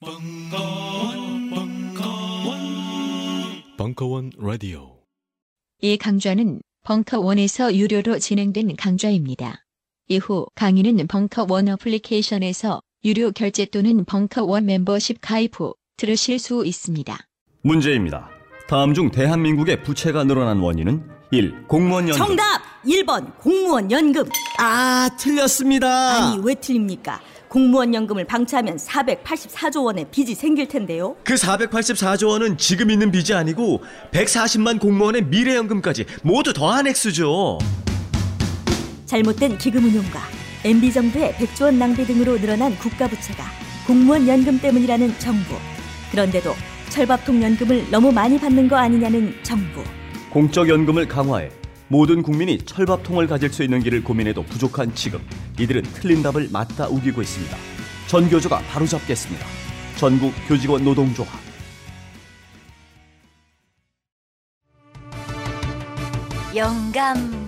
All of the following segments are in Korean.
벙커원, 벙커원, 벙커원 라디오. 이 강좌는 벙커원에서 유료로 진행된 강좌입니다. 이후 강의는 벙커원 어플리케이션에서 유료 결제 또는 벙커원 멤버십 가입 후 들으실 수 있습니다. 문제입니다. 다음 중 대한민국의 부채가 늘어난 원인은 1. 공무원 연금 정답! 1번 공무원 연금. 아 틀렸습니다. 아니 왜 틀립니까? 공무원 연금을 방치하면 484조 원의 빚이 생길 텐데요. 그 484조 원은 지금 있는 빚이 아니고 140만 공무원의 미래 연금까지 모두 더한 액수죠. 잘못된 기금 운용과 MB 정부의 100조 원 낭비 등으로 늘어난 국가 부채가 공무원 연금 때문이라는 정부. 그런데도 철밥통 연금을 너무 많이 받는 거 아니냐는 정부. 공적 연금을 강화해 모든 국민이 철밥통을 가질 수 있는 길을 고민해도 부족한 지금 이들은 틀린 답을 맞다 우기고 있습니다. 전교조가 바로잡겠습니다. 전국 교직원 노동조합 영감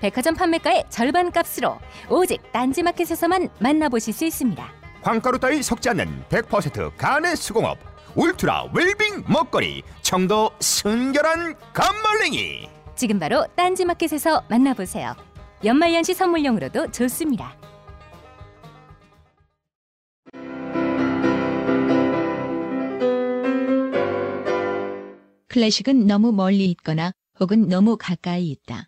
백화점 판매가의 절반 값으로 오직 딴지마켓에서만 만나보실 수 있습니다. 황가루 따위 섞지 않는 100% 간의 수공업 울트라 웰빙 먹거리 청도 순결한 감말랭이 지금 바로 딴지마켓에서 만나보세요. 연말연시 선물용으로도 좋습니다. 클래식은 너무 멀리 있거나 혹은 너무 가까이 있다.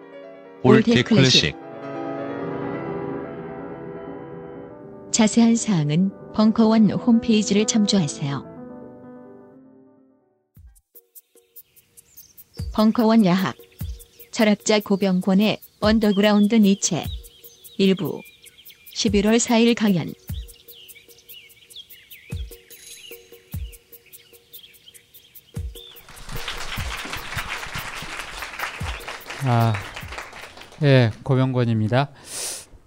올드 클래식. 자세한 사항은 벙커원 홈페이지를 참조하세요. 벙커원 야학 철학자 고병권의 언더그라운드 니체 일부 11월 4일 강연. 아, 예, 고병권입니다.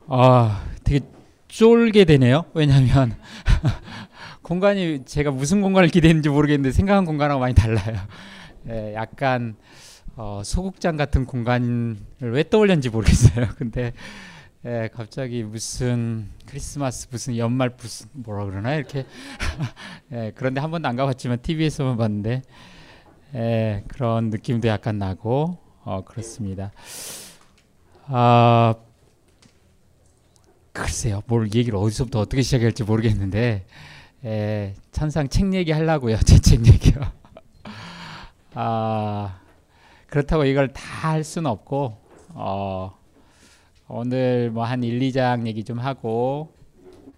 아, 되게 쫄게 되네요. 왜냐하면 공간이 제가 무슨 공간을 기대했는지 모르겠는데 생각한 공간하고 많이 달라요. 예, 약간 어, 소극장 같은 공간을 왜 떠올렸는지 모르겠어요. 근데 예, 갑자기 무슨 크리스마스 무슨 연말 무슨 뭐라 그러나 이렇게 예, 그런데 한 번도 안 가봤지만 TV에서만 봤는데 예, 그런 느낌도 약간 나고 어, 그렇습니다. 아 글쎄요, 뭘 얘기를 어디서부터 어떻게 시작할지 모르겠는데 에, 천상 책 얘기 하려고요, 제 책 얘기요. 아 그렇다고 이걸 다 할 수는 없고 어, 오늘 뭐 한 1, 2장 얘기 좀 하고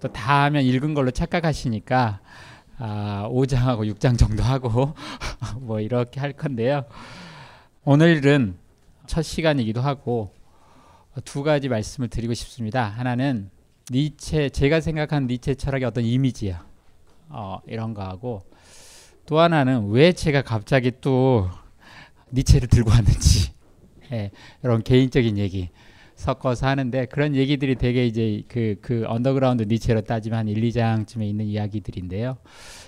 또 다 하면 읽은 걸로 착각하시니까 아, 5장하고 6장 정도 하고 뭐 이렇게 할 건데요. 오늘은 첫 시간이기도 하고 두 가지 말씀을 드리고 싶습니다. 하나는 니체 제가 생각한 니체 철학의 어떤 이미지야. 어, 이런 거 하고 또 하나는 왜 제가 갑자기 또 니체를 들고 왔는지 예, 이런 개인적인 얘기 섞어서 하는데 그런 얘기들이 되게 이제 그, 그 언더그라운드 니체로 따지면 한 1, 2장쯤에 있는 이야기들인데요.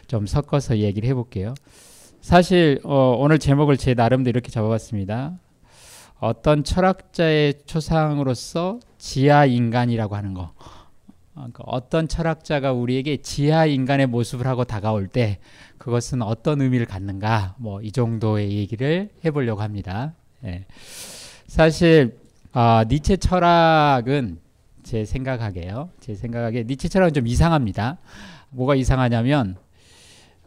좀 섞어서 얘기를 해볼게요. 사실 어, 오늘 제목을 제 나름대로 이렇게 잡아봤습니다. 어떤 철학자의 초상으로서 지하 인간이라고 하는 거. 그러니까 어떤 철학자가 우리에게 지하 인간의 모습을 하고 다가올 때 그것은 어떤 의미를 갖는가 뭐 이 정도의 얘기를 해보려고 합니다. 예. 사실 아, 니체 철학은 제 생각하게요. 제 생각하기에 니체 철학은 좀 이상합니다. 뭐가 이상하냐면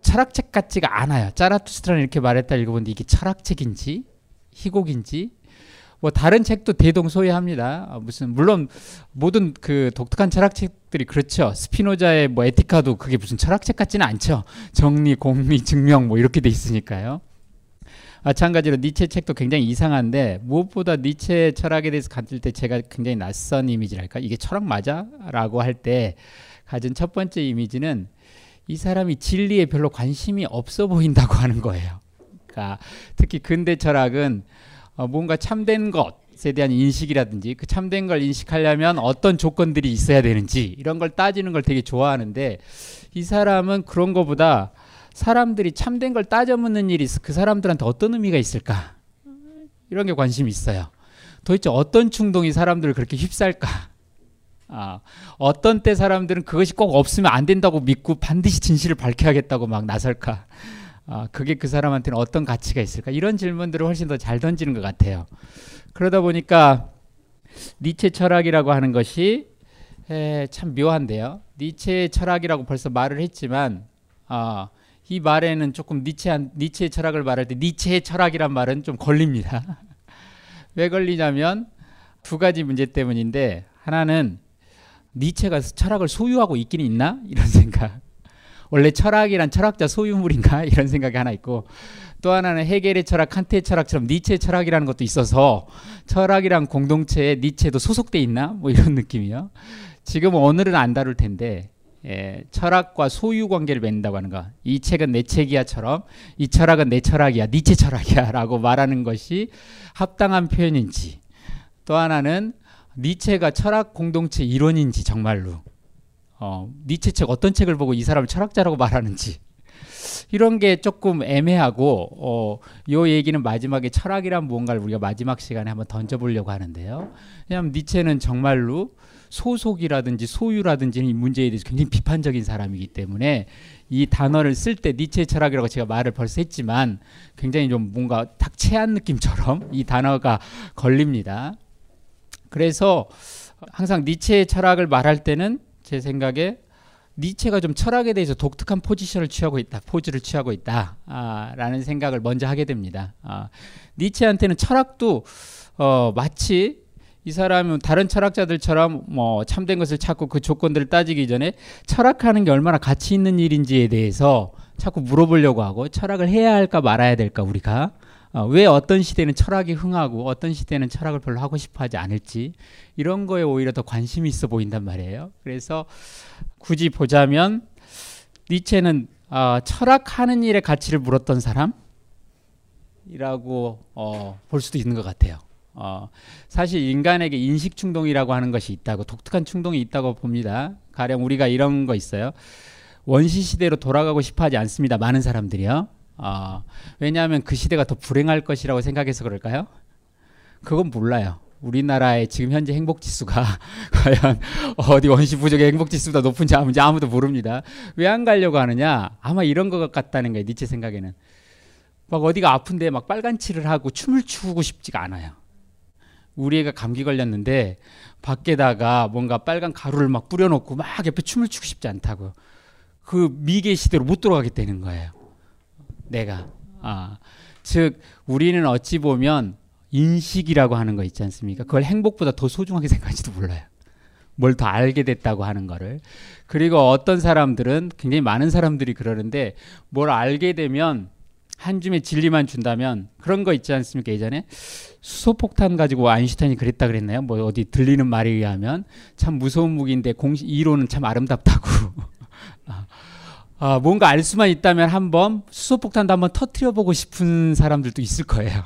철학책 같지가 않아요. 짜라투스트라는 이렇게 말했다 읽어보는데 이게 철학책인지 희곡인지 뭐 다른 책도 대동소이합니다. 아, 무슨 물론 모든 그 독특한 철학책들이 그렇죠. 스피노자의 뭐 에티카도 그게 무슨 철학책 같지는 않죠. 정리, 공리, 증명 뭐 이렇게 돼 있으니까요. 마찬가지로 니체 책도 굉장히 이상한데 무엇보다 니체 철학에 대해서 가질 때 제가 굉장히 낯선 이미지랄까 이게 철학 맞아?라고 할 때 가진 첫 번째 이미지는 이 사람이 진리에 별로 관심이 없어 보인다고 하는 거예요. 그러니까 특히 근대 철학은 어, 뭔가 참된 것에 대한 인식이라든지 그 참된 걸 인식하려면 어떤 조건들이 있어야 되는지 이런 걸 따지는 걸 되게 좋아하는데 이 사람은 그런 것보다 사람들이 참된 걸 따져 묻는 일이 그 사람들한테 어떤 의미가 있을까 이런 게 관심이 있어요. 도대체 어떤 충동이 사람들을 그렇게 휩쌀까? 아, 어떤 때 사람들은 그것이 꼭 없으면 안 된다고 믿고 반드시 진실을 밝혀야겠다고 막 나설까? 아, 그게 그 사람한테는 어떤 가치가 있을까? 이런 질문들을 훨씬 더 잘 던지는 것 같아요. 그러다 보니까 니체 철학이라고 하는 것이 에, 참 묘한데요. 니체 철학이라고 벌써 말을 했지만 아, 이 말에는 조금 니체한 니체 철학을 말할 때 니체의 철학이란 말은 좀 걸립니다. 왜 걸리냐면 두 가지 문제 때문인데 하나는 니체가 철학을 소유하고 있기는 있나 이런 생각. 원래 철학이란 철학자 소유물인가 이런 생각이 하나 있고 또 하나는 해겔의 철학, 칸트의 철학처럼 니체의 철학이라는 것도 있어서 철학이란 공동체에 니체도 소속돼 있나 뭐 이런 느낌이요. 지금 오늘은 안 다룰 텐데 예, 철학과 소유 관계를 맺는다고 하는 거. 이 책은 내 책이야처럼 이 철학은 내 철학이야, 니체 철학이야라고 말하는 것이 합당한 표현인지. 또 하나는 니체가 철학 공동체 일원인지 정말로. 어, 니체 책 어떤 책을 보고 이 사람을 철학자라고 말하는지. 이런 게 조금 애매하고 어, 요 얘기는 마지막에 철학이란 무언가를 우리가 마지막 시간에 한번 던져보려고 하는데요. 왜냐하면 니체는 정말로 소속이라든지 소유라든지 이 문제에 대해서 굉장히 비판적인 사람이기 때문에 이 단어를 쓸 때 니체 철학이라고 제가 말을 벌써 했지만 굉장히 좀 뭔가 탁 체한 느낌처럼 이 단어가 걸립니다. 그래서 항상 니체의 철학을 말할 때는 제 생각에 니체가 좀 철학에 대해서 독특한 포지션을 취하고 있다, 포즈를 취하고 있다라는 아, 생각을 먼저 하게 됩니다. 아, 니체한테는 철학도 어, 마치 이 사람은 다른 철학자들처럼 뭐 참된 것을 찾고 그 조건들을 따지기 전에 철학하는 게 얼마나 가치 있는 일인지에 대해서 자꾸 물어보려고 하고 철학을 해야 할까 말아야 될까 우리가 어, 왜 어떤 시대는 철학이 흥하고 어떤 시대는 철학을 별로 하고 싶어 하지 않을지 이런 거에 오히려 더 관심이 있어 보인단 말이에요. 그래서 굳이 보자면 니체는 어, 철학하는 일의 가치를 물었던 사람이라고 어, 볼 수도 있는 것 같아요. 어, 사실 인간에게 인식 충동이라고 하는 것이 있다고 독특한 충동이 있다고 봅니다. 가령 우리가 이런 거 있어요. 원시 시대로 돌아가고 싶어하지 않습니다. 많은 사람들이요. 어, 왜냐하면 그 시대가 더 불행할 것이라고 생각해서 그럴까요? 그건 몰라요. 우리나라의 지금 현재 행복 지수가 과연 어디 원시 부족의 행복 지수보다 높은지 아무도 모릅니다. 왜 안 가려고 하느냐? 아마 이런 것 같다는 거예요. 니체 생각에는. 막 어디가 아픈데 막 빨간 칠을 하고 춤을 추고 싶지가 않아요. 우리 애가 감기 걸렸는데 밖에다가 뭔가 빨간 가루를 막 뿌려놓고 막 옆에 춤을 추고 싶지 않다고. 그 미개 시대로 못 들어가게 되는 거예요. 내가. 아. 즉, 우리는 어찌 보면 인식이라고 하는 거 있지 않습니까? 그걸 행복보다 더 소중하게 생각할지도 몰라요. 뭘 더 알게 됐다고 하는 거를. 그리고 어떤 사람들은 굉장히 많은 사람들이 그러는데 뭘 알게 되면 한 줌의 진리만 준다면 그런 거 있지 않습니까 예전에 수소폭탄 가지고 아인슈타인이 그랬다 그랬나요 뭐 어디 들리는 말에 의하면 참 무서운 무기인데 공식 이론은 참 아름답다고 아, 아, 뭔가 알 수만 있다면 한번 수소폭탄도 한번 터트려 보고 싶은 사람들도 있을 거예요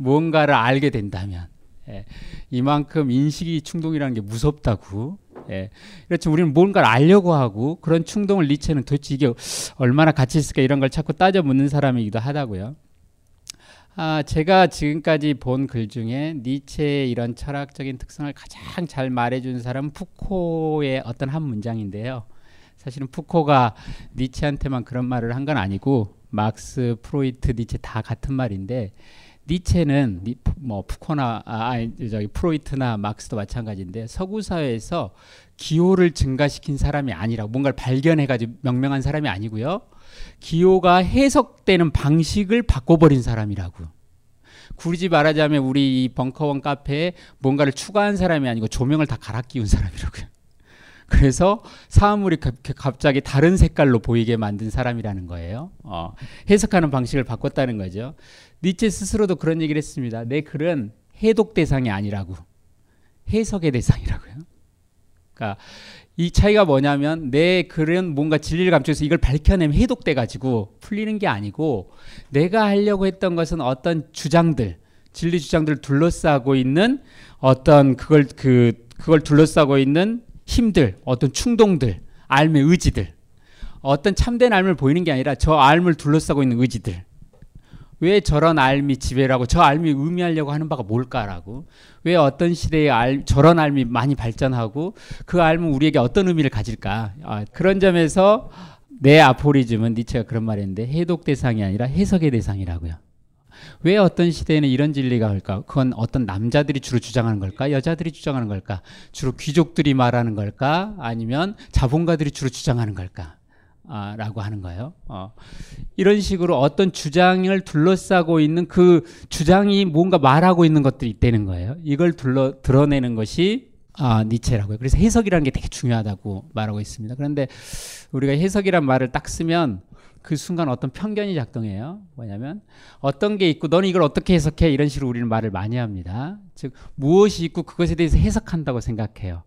뭔가를 알게 된다면 예, 이만큼 인식이 충동이라는 게 무섭다고 예. 그렇죠. 우리는 뭔가를 알려고 하고 그런 충동을 니체는 도대체 이게 얼마나 가치 있을까 이런 걸 자꾸 따져 묻는 사람이기도 하다고요. 아, 제가 지금까지 본 글 중에 니체의 이런 철학적인 특성을 가장 잘 말해준 사람은 푸코의 어떤 한 문장인데요. 사실은 푸코가 니체한테만 그런 말을 한 건 아니고 막스, 프로이트, 니체 다 같은 말인데 니체는 니, 뭐 푸코나 아, 저기 프로이트나 막스도 마찬가지인데 서구 사회에서 기호를 증가시킨 사람이 아니라고 뭔가를 발견해가지고 명명한 사람이 아니고요. 기호가 해석되는 방식을 바꿔버린 사람이라고. 굳이 말하자면 우리 이 벙커원 카페에 뭔가를 추가한 사람이 아니고 조명을 다 갈아 끼운 사람이라고요. 그래서 사물이 갑자기 다른 색깔로 보이게 만든 사람이라는 거예요. 어, 해석하는 방식을 바꿨다는 거죠. 니체 스스로도 그런 얘기를 했습니다. 내 글은 해독 대상이 아니라고. 해석의 대상이라고요. 그러니까 이 차이가 뭐냐면 내 글은 뭔가 진리를 감춰서 이걸 밝혀내면 해독돼 가지고 풀리는 게 아니고 내가 하려고 했던 것은 어떤 주장들 진리 주장들을 둘러싸고 있는 어떤 그걸 그 그걸 둘러싸고 있는 힘들 어떤 충동들 알의 의지들 어떤 참된 알을 보이는 게 아니라 저 알을 둘러싸고 있는 의지들 왜 저런 알미 지배라고 저 알미 의미하려고 하는 바가 뭘까라고 왜 어떤 시대에 알, 저런 알미 많이 발전하고 그 알은 우리에게 어떤 의미를 가질까 아, 그런 점에서 내 아포리즘은 니체가 그런 말했는데 해독 대상이 아니라 해석의 대상이라고요. 왜 어떤 시대에는 이런 진리가 할까? 그건 어떤 남자들이 주로 주장하는 걸까? 여자들이 주장하는 걸까? 주로 귀족들이 말하는 걸까? 아니면 자본가들이 주로 주장하는 걸까? 아, 라고 하는 거예요. 어. 이런 식으로 어떤 주장을 둘러싸고 있는 그 주장이 뭔가 말하고 있는 것들이 있다는 거예요. 이걸 둘러 드러내는 것이 아, 니체라고요. 그래서 해석이라는 게 되게 중요하다고 말하고 있습니다. 그런데 우리가 해석이란 말을 딱 쓰면 그 순간 어떤 편견이 작동해요. 뭐냐면 어떤 게 있고 너는 이걸 어떻게 해석해 이런 식으로 우리는 말을 많이 합니다. 즉 무엇이 있고 그것에 대해서 해석한다고 생각해요.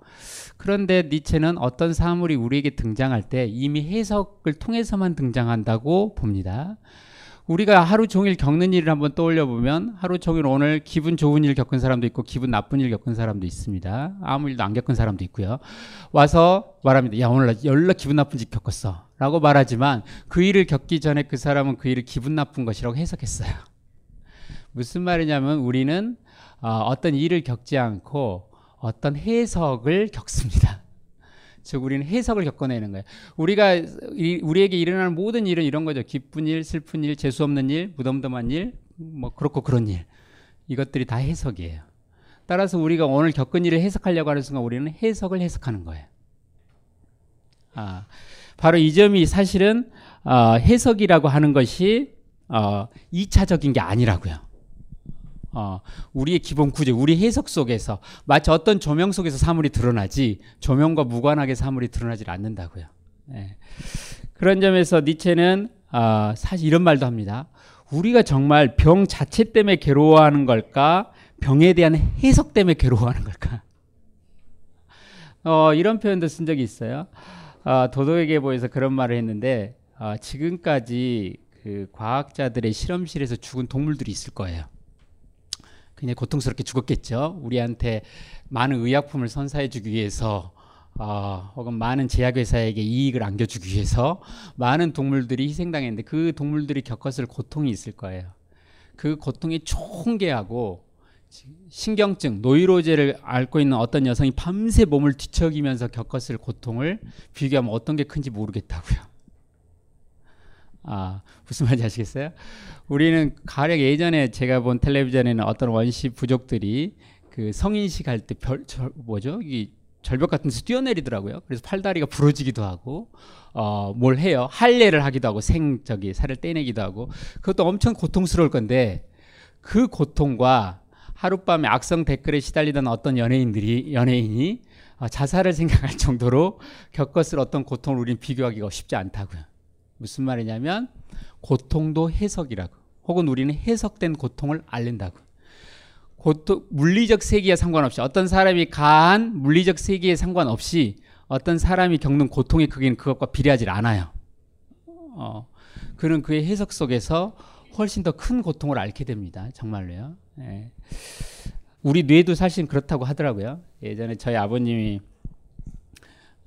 그런데 니체는 어떤 사물이 우리에게 등장할 때 이미 해석을 통해서만 등장한다고 봅니다. 우리가 하루 종일 겪는 일을 한번 떠올려 보면 하루 종일 오늘 기분 좋은 일 겪은 사람도 있고 기분 나쁜 일 겪은 사람도 있습니다. 아무 일도 안 겪은 사람도 있고요. 와서 말합니다. 야 오늘 나 연락 기분 나쁜 일 겪었어. 라고 말하지만 그 일을 겪기 전에 그 사람은 그 일을 기분 나쁜 것이라고 해석했어요. 무슨 말이냐면 우리는 어, 떤 일을 겪지 않고 어떤 해석을 겪습니다. 즉 우리는 해석을 겪어내는 거예요. 우리가 이, 우리에게 일어나는 모든 일은 이런 거죠. 기쁜 일, 슬픈 일, 재수 없는 일, 무덤덤한 일, 뭐 그렇고 그런 일. 이것들이 다 해석이에요. 따라서 우리가 오늘 겪은 일을 해석하려고 하는 순간 우리는 해석을 해석하는 거예요. 아, 바로 이 점이 사실은 어, 해석이라고 하는 것이 어, 2차적인 게 아니라고요. 어, 우리의 기본 구조, 우리 해석 속에서 마치 어떤 조명 속에서 사물이 드러나지 조명과 무관하게 사물이 드러나지 않는다고요. 예. 그런 점에서 니체는 어, 사실 이런 말도 합니다. 우리가 정말 병 자체 때문에 괴로워하는 걸까? 병에 대한 해석 때문에 괴로워하는 걸까? 어, 이런 표현도 쓴 적이 있어요. 어, 도덕의 계보에서 그런 말을 했는데 어, 지금까지 그 과학자들의 실험실에서 죽은 동물들이 있을 거예요. 굉장히 고통스럽게 죽었겠죠. 우리한테 많은 의약품을 선사해주기 위해서 어, 혹은 많은 제약회사에게 이익을 안겨주기 위해서 많은 동물들이 희생당했는데 그 동물들이 겪었을 고통이 있을 거예요. 그 고통이 총계하고 신경증, 노이로제를 앓고 있는 어떤 여성이 밤새 몸을 뒤척이면서 겪었을 고통을 비교하면 어떤 게 큰지 모르겠다고요. 아, 무슨 말인지 아시겠어요? 우리는 가령 예전에 제가 본 텔레비전에는 어떤 원시 부족들이 그 성인식 할 때 별, 뭐죠? 이 절벽 같은 데서 뛰어내리더라고요. 그래서 팔다리가 부러지기도 하고, 어, 뭘 해요? 할례를 하기도 하고, 생, 저기, 살을 떼내기도 하고, 그것도 엄청 고통스러울 건데, 그 고통과 하룻밤에 악성 댓글에 시달리던 어떤 연예인들이 연예인이 어, 자살을 생각할 정도로 겪었을 어떤 고통을 우리는 비교하기가 쉽지 않다고요. 무슨 말이냐면 고통도 해석이라고. 혹은 우리는 해석된 고통을 알린다고. 고통, 물리적 세계와 상관없이 어떤 사람이 가한 물리적 세계에 상관없이 어떤 사람이 겪는 고통의 크기는 그것과 비례하지 않아요. 어, 그는 그의 해석 속에서 훨씬 더 큰 고통을 앓게 됩니다. 정말로요. 예. 우리 뇌도 사실 그렇다고 하더라고요. 예전에 저희 아버님이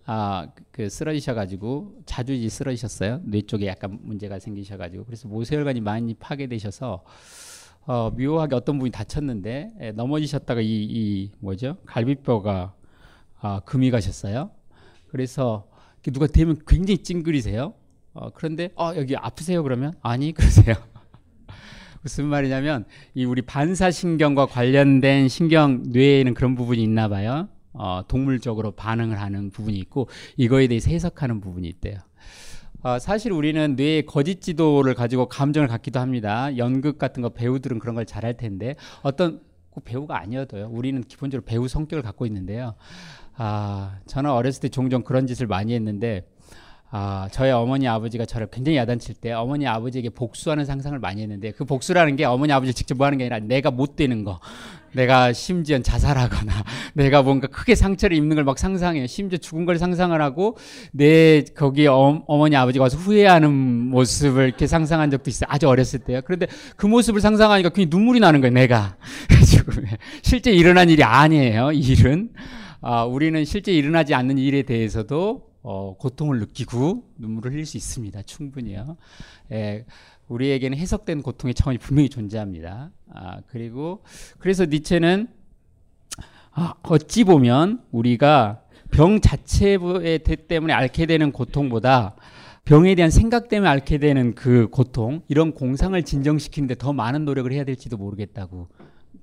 아, 그 쓰러지셔가지고 자주 쓰러지셨어요. 뇌 쪽에 약간 문제가 생기셔가지고 그래서 모세혈관이 많이 파괴되셔서 어, 묘하게 어떤 분이 다쳤는데 에, 넘어지셨다가 이, 이 뭐죠 갈비뼈가 아, 금이 가셨어요. 그래서 누가 대면 굉장히 찡그리세요. 어, 그런데 어, 여기 아프세요 그러면 아니 그러세요. 무슨 말이냐면 이 우리 반사신경과 관련된 신경 뇌에는 그런 부분이 있나 봐요. 어, 동물적으로 반응을 하는 부분이 있고 이거에 대해서 해석하는 부분이 있대요. 어, 사실 우리는 뇌의 거짓 지도를 가지고 감정을 갖기도 합니다. 연극 같은 거 배우들은 그런 걸 잘할 텐데 어떤 꼭 배우가 아니어도요. 우리는 기본적으로 배우 성격을 갖고 있는데요. 아, 저는 어렸을 때 종종 그런 짓을 많이 했는데 아, 저의 어머니 아버지가 저를 굉장히 야단칠 때 어머니 아버지에게 복수하는 상상을 많이 했는데 그 복수라는 게 어머니 아버지를 직접 뭐 하는 게 아니라 내가 못 되는 거. 내가 심지어 자살하거나 내가 뭔가 크게 상처를 입는 걸 막 상상해요. 심지어 죽은 걸 상상을 하고 내 거기 어, 어머니 아버지가 와서 후회하는 모습을 이렇게 상상한 적도 있어요. 아주 어렸을 때요. 그런데 그 모습을 상상하니까 괜히 눈물이 나는 거예요. 내가. 실제 일어난 일이 아니에요. 이 일은. 아, 우리는 실제 일어나지 않는 일에 대해서도 어, 고통을 느끼고 눈물을 흘릴 수 있습니다. 충분히요. 예, 우리에게는 해석된 고통의 차원이 분명히 존재합니다. 아, 그리고 그래서 니체는 아, 어찌 보면 우리가 병 자체 때문에 앓게 되는 고통보다 병에 대한 생각 때문에 앓게 되는 그 고통, 이런 공상을 진정시키는데 더 많은 노력을 해야 될지도 모르겠다고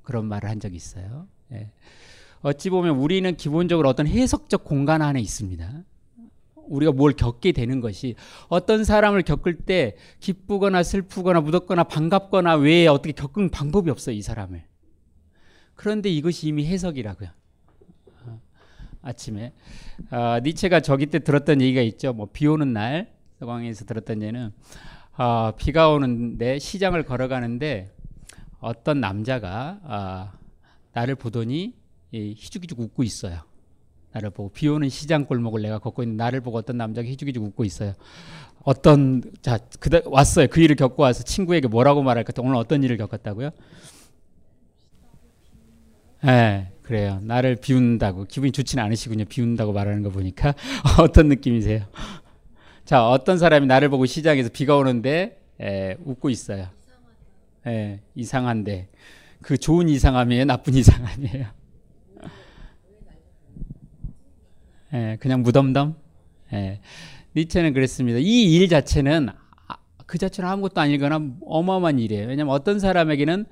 그런 말을 한 적이 있어요. 예. 어찌 보면 우리는 기본적으로 어떤 해석적 공간 안에 있습니다. 우리가 뭘 겪게 되는 것이 어떤 사람을 겪을 때 기쁘거나 슬프거나 무덥거나 반갑거나 왜 어떻게 겪은 방법이 없어요, 이 사람을. 그런데 이것이 이미 해석이라고요. 어, 아침에 어, 니체가 저기 때 들었던 얘기가 있죠. 뭐 비 오는 날 서광에서 들었던 얘는 어, 비가 오는데 시장을 걸어가는데 어떤 남자가 어, 나를 보더니 희죽희죽 웃고 있어요. 나를 보고 비 오는 시장 골목을 내가 걷고 있는 나를 보고 어떤 남자가 희죽희죽 웃고 있어요. 어떤 자 그다 왔어요. 그 일을 겪고 와서 친구에게 뭐라고 말할까? 오늘 어떤 일을 겪었다고요? 예, 네, 그래요. 나를 비운다고 기분이 좋지는 않으시군요. 비운다고 말하는 거 보니까 어떤 느낌이세요? 자, 어떤 사람이 나를 보고 시장에서 비가 오는데 에, 웃고 있어요. 예, 이상한데 그 좋은 이상함이에요, 나쁜 이상함이에요. 예, 그냥 무덤덤. 예. 니체는 그랬습니다. 이 일 자체는 아, 그 자체는 아무것도 아니거나 어마어마한 일이에요. 왜냐하면 어떤 사람에게는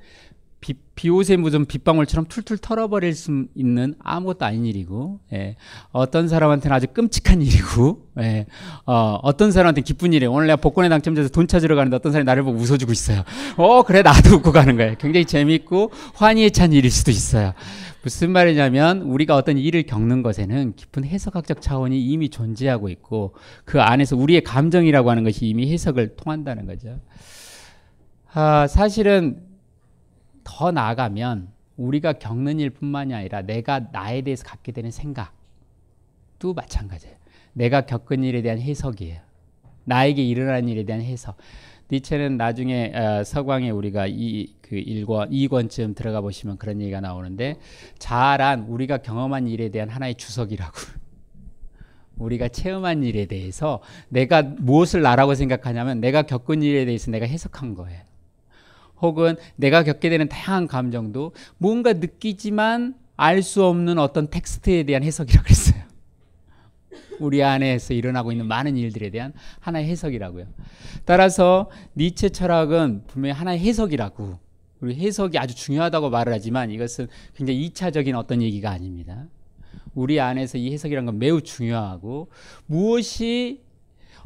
비, 비옷에 묻은 빗방울처럼 툴툴 털어버릴 수 있는 아무것도 아닌 일이고, 예. 어떤 사람한테는 아주 끔찍한 일이고, 예. 어, 어떤 사람한테는 기쁜 일이에요. 오늘 내가 복권에 당첨돼서 돈 찾으러 가는데 어떤 사람이 나를 보고 웃어주고 있어요. 어, 그래, 나도 웃고 가는 거예요. 굉장히 재미있고 환희에 찬 일일 수도 있어요. 무슨 말이냐면 우리가 어떤 일을 겪는 것에는 깊은 해석학적 차원이 이미 존재하고 있고 그 안에서 우리의 감정이라고 하는 것이 이미 해석을 통한다는 거죠. 아, 사실은 더 나아가면 우리가 겪는 일뿐만이 아니라 내가 나에 대해서 갖게 되는 생각도 마찬가지예요. 내가 겪은 일에 대한 해석이에요. 나에게 일어난 일에 대한 해석. 니체는 나중에 어, 서광에 우리가 이 그 1권, 2권쯤 들어가 보시면 그런 얘기가 나오는데 자아란 우리가 경험한 일에 대한 하나의 주석이라고. 우리가 체험한 일에 대해서 내가 무엇을 나라고 생각하냐면 내가 겪은 일에 대해서 내가 해석한 거예요. 혹은 내가 겪게 되는 다양한 감정도 뭔가 느끼지만 알 수 없는 어떤 텍스트에 대한 해석이라고 그랬어요. 우리 안에서 일어나고 있는 많은 일들에 대한 하나의 해석이라고요. 따라서 니체 철학은 분명히 하나의 해석이라고 우리 해석이 아주 중요하다고 말을 하지만 이것은 굉장히 이차적인 어떤 얘기가 아닙니다. 우리 안에서 이 해석이라는 건 매우 중요하고 무엇이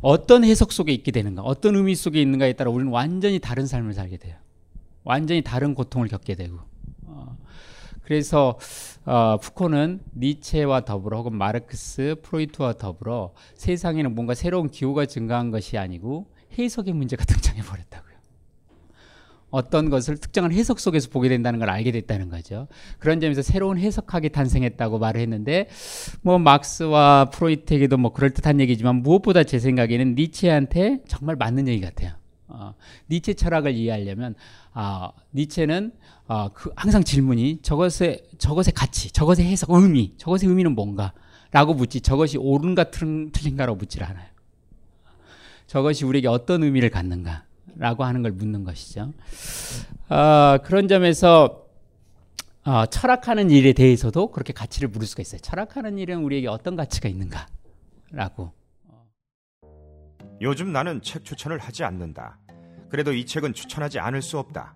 어떤 해석 속에 있게 되는가, 어떤 의미 속에 있는가에 따라 우리는 완전히 다른 삶을 살게 돼요. 완전히 다른 고통을 겪게 되고. 어, 그래서 어, 푸코는 니체와 더불어 혹은 마르크스, 프로이트와 더불어 세상에는 뭔가 새로운 기호가 증가한 것이 아니고 해석의 문제가 등장해 버렸다고요. 어떤 것을 특정한 해석 속에서 보게 된다는 걸 알게 됐다는 거죠. 그런 점에서 새로운 해석학이 탄생했다고 말을 했는데 뭐 막스와 프로이트에게도 뭐 그럴듯한 얘기지만 무엇보다 제 생각에는 니체한테 정말 맞는 얘기 같아요. 어, 니체 철학을 이해하려면 아, 니체는 아, 그 항상 질문이 저것의 저것의 가치, 저것의 해석, 의미, 저것의 의미는 뭔가?라고 묻지 저것이 옳은가 틀린가라고 묻질 않아요. 저것이 우리에게 어떤 의미를 갖는가? 라고 하는 걸 묻는 것이죠. 어, 그런 점에서 어, 철학하는 일에 대해서도 그렇게 가치를 물을 수가 있어요. 철학하는 일은 우리에게 어떤 가치가 있는가라고. 요즘 나는 책 추천을 하지 않는다. 그래도 이 책은 추천하지 않을 수 없다.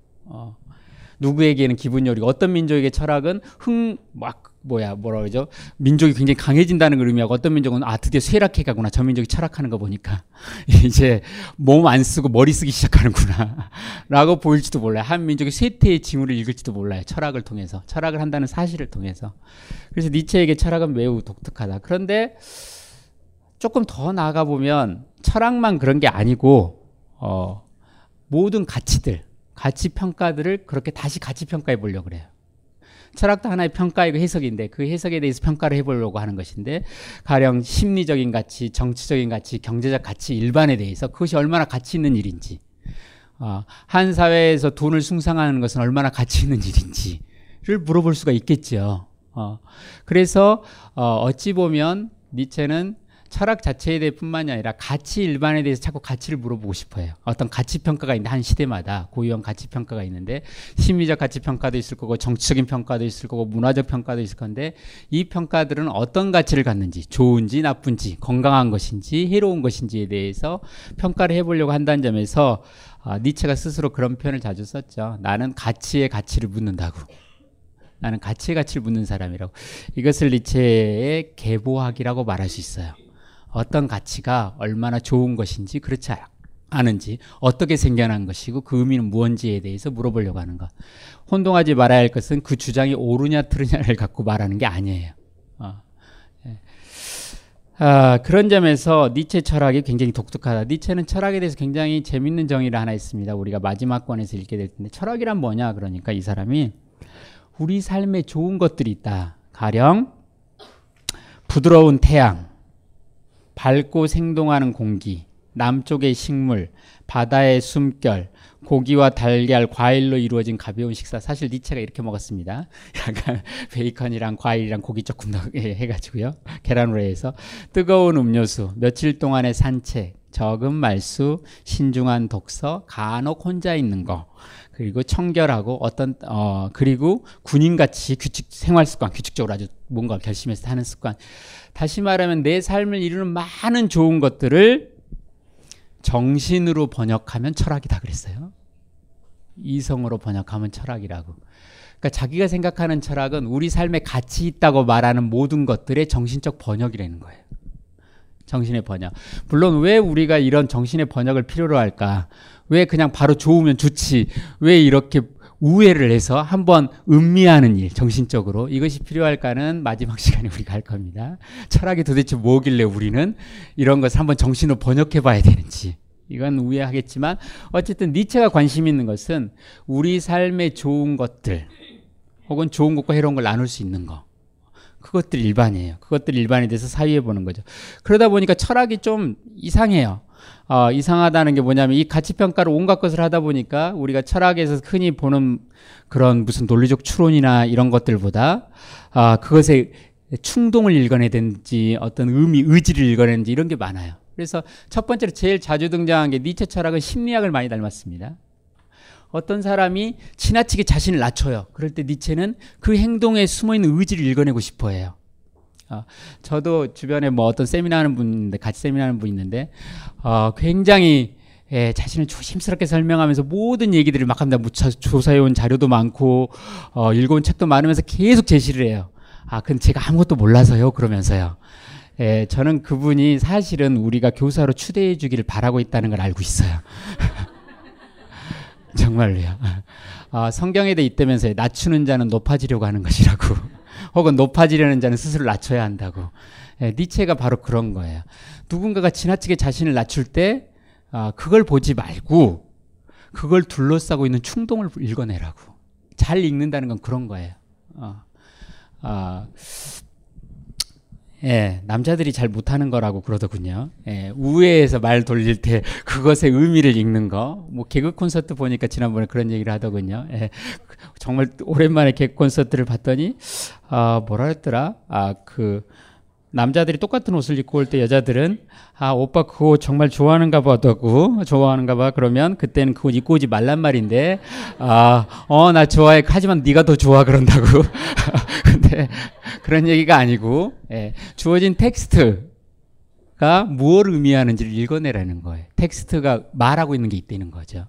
어. 누구에게는 기분 요리고 어떤 민족에게 철학은 흥 막 뭐야 뭐라 그러죠? 민족이 굉장히 강해진다는 걸 의미하고 어떤 민족은 아 드디어 쇠락해 가구나. 저 민족이 철학하는 거 보니까 이제 몸 안 쓰고 머리 쓰기 시작하는구나 라고 보일지도 몰라요. 한 민족이 쇠퇴의 징후를 읽을지도 몰라요. 철학을 통해서 철학을 한다는 사실을 통해서. 그래서 니체에게 철학은 매우 독특하다. 그런데 조금 더 나아가 보면 철학만 그런 게 아니고 어 모든 가치들 가치 평가들을 그렇게 다시 가치 평가해 보려고 그래요. 철학도 하나의 평가이고 해석인데 그 해석에 대해서 평가를 해보려고 하는 것인데 가령 심리적인 가치, 정치적인 가치, 경제적 가치 일반에 대해서 그것이 얼마나 가치 있는 일인지 어, 한 사회에서 돈을 숭상하는 것은 얼마나 가치 있는 일인지를 물어볼 수가 있겠죠. 어, 그래서 어, 어찌 보면 니체는 철학 자체에 대해 뿐만이 아니라 가치 일반에 대해서 자꾸 가치를 물어보고 싶어요. 어떤 가치 평가가 있는데 한 시대마다 고유한 가치 평가가 있는데 심리적 가치 평가도 있을 거고 정치적인 평가도 있을 거고 문화적 평가도 있을 건데 이 평가들은 어떤 가치를 갖는지 좋은지 나쁜지 건강한 것인지 해로운 것인지에 대해서 평가를 해보려고 한다는 점에서 아, 니체가 스스로 그런 표현을 자주 썼죠. 나는 가치의 가치를 묻는다고. 나는 가치의 가치를 묻는 사람이라고. 이것을 니체의 계보학이라고 말할 수 있어요. 어떤 가치가 얼마나 좋은 것인지 그렇지 않은지 어떻게 생겨난 것이고 그 의미는 무언지에 대해서 물어보려고 하는 것. 혼동하지 말아야 할 것은 그 주장이 옳으냐 틀으냐를 갖고 말하는 게 아니에요. 어. 예. 아, 그런 점에서 니체 철학이 굉장히 독특하다. 니체는 철학에 대해서 굉장히 재밌는 정의를 하나 있습니다. 우리가 마지막 권에서 읽게 될 텐데 철학이란 뭐냐? 그러니까 이 사람이 우리 삶에 좋은 것들이 있다. 가령 부드러운 태양, 밝고 생동하는 공기, 남쪽의 식물, 바다의 숨결, 고기와 달걀, 과일로 이루어진 가벼운 식사. 사실 니체가 이렇게 먹었습니다. 약간 베이컨이랑 과일이랑 고기 조금 더 해가지고요. 계란후라이에서 뜨거운 음료수, 며칠 동안의 산책, 적은 말수, 신중한 독서, 간혹 혼자 있는 거, 그리고 청결하고 어떤 어 그리고 군인같이 규칙 생활 습관, 규칙적으로 아주 뭔가 결심해서 하는 습관. 다시 말하면 내 삶을 이루는 많은 좋은 것들을 정신으로 번역하면 철학이다 그랬어요. 이성으로 번역하면 철학이라고. 그러니까 자기가 생각하는 철학은 우리 삶에 가치 있다고 말하는 모든 것들의 정신적 번역이라는 거예요. 정신의 번역. 물론 왜 우리가 이런 정신의 번역을 필요로 할까? 왜 그냥 바로 좋으면 좋지? 왜 이렇게 우회를 해서 한번 음미하는 일, 정신적으로 이것이 필요할까는 마지막 시간에 우리가 할 겁니다. 철학이 도대체 뭐길래 우리는 이런 것을 한번 정신으로 번역해 봐야 되는지. 이건 우회하겠지만 어쨌든 니체가 관심 있는 것은 우리 삶의 좋은 것들 혹은 좋은 것과 해로운 걸 나눌 수 있는 거. 그것들 일반이에요. 그것들 일반이 돼서 사유해 보는 거죠. 그러다 보니까 철학이 좀 이상해요. 어, 이상하다는 게 뭐냐면 이 가치 평가를 온갖 것을 하다 보니까 우리가 철학에서 흔히 보는 그런 무슨 논리적 추론이나 이런 것들보다 아, 그것의 충동을 읽어내든지 어떤 의미, 의지를 읽어내는지 이런 게 많아요. 그래서 첫 번째로 제일 자주 등장한 게 니체 철학은 심리학을 많이 닮았습니다. 어떤 사람이 지나치게 자신을 낮춰요. 그럴 때 니체는 그 행동에 숨어 있는 의지를 읽어내고 싶어 해요. 어, 저도 주변에 뭐 어떤 세미나 하는 분 있는데, 같이 세미나 하는 분 있는데, 어, 굉장히 예, 자신을 조심스럽게 설명하면서 모든 얘기들을 막 합니다. 조사해온 자료도 많고, 어, 읽어온 책도 많으면서 계속 제시를 해요. 아, 근데 제가 아무것도 몰라서요. 그러면서요. 예, 저는 그분이 사실은 우리가 교사로 추대해 주기를 바라고 있다는 걸 알고 있어요. 정말로요. 아, 성경에 대 있다면서요. 낮추는 자는 높아지려고 하는 것이라고. 혹은 높아지려는 자는 스스로 낮춰야 한다고. 예, 니체가 바로 그런 거예요. 누군가가 지나치게 자신을 낮출 때 아, 그걸 보지 말고 그걸 둘러싸고 있는 충동을 읽어내라고. 잘 읽는다는 건 그런 거예요. 어. 아, 예, 남자들이 잘 못하는 거라고 그러더군요. 예, 우회에서 말 돌릴 때 그것의 의미를 읽는 거. 뭐 개그 콘서트 보니까 지난번에 그런 얘기를 하더군요. 예, 정말 오랜만에 개그 콘서트를 봤더니 아 뭐라 했더라? 아그 남자들이 똑같은 옷을 입고 올 때 여자들은 아 오빠 그 옷 정말 좋아하는가 보다고 좋아하는가 봐. 그러면 그때는 그 옷 입고 오지 말란 말인데 아 어 나 좋아해. 하지만 네가 더 좋아 그런다고. 근데 그런 얘기가 아니고 예, 주어진 텍스트가 무엇을 의미하는지를 읽어내라는 거예요. 텍스트가 말하고 있는 게 있다는 거죠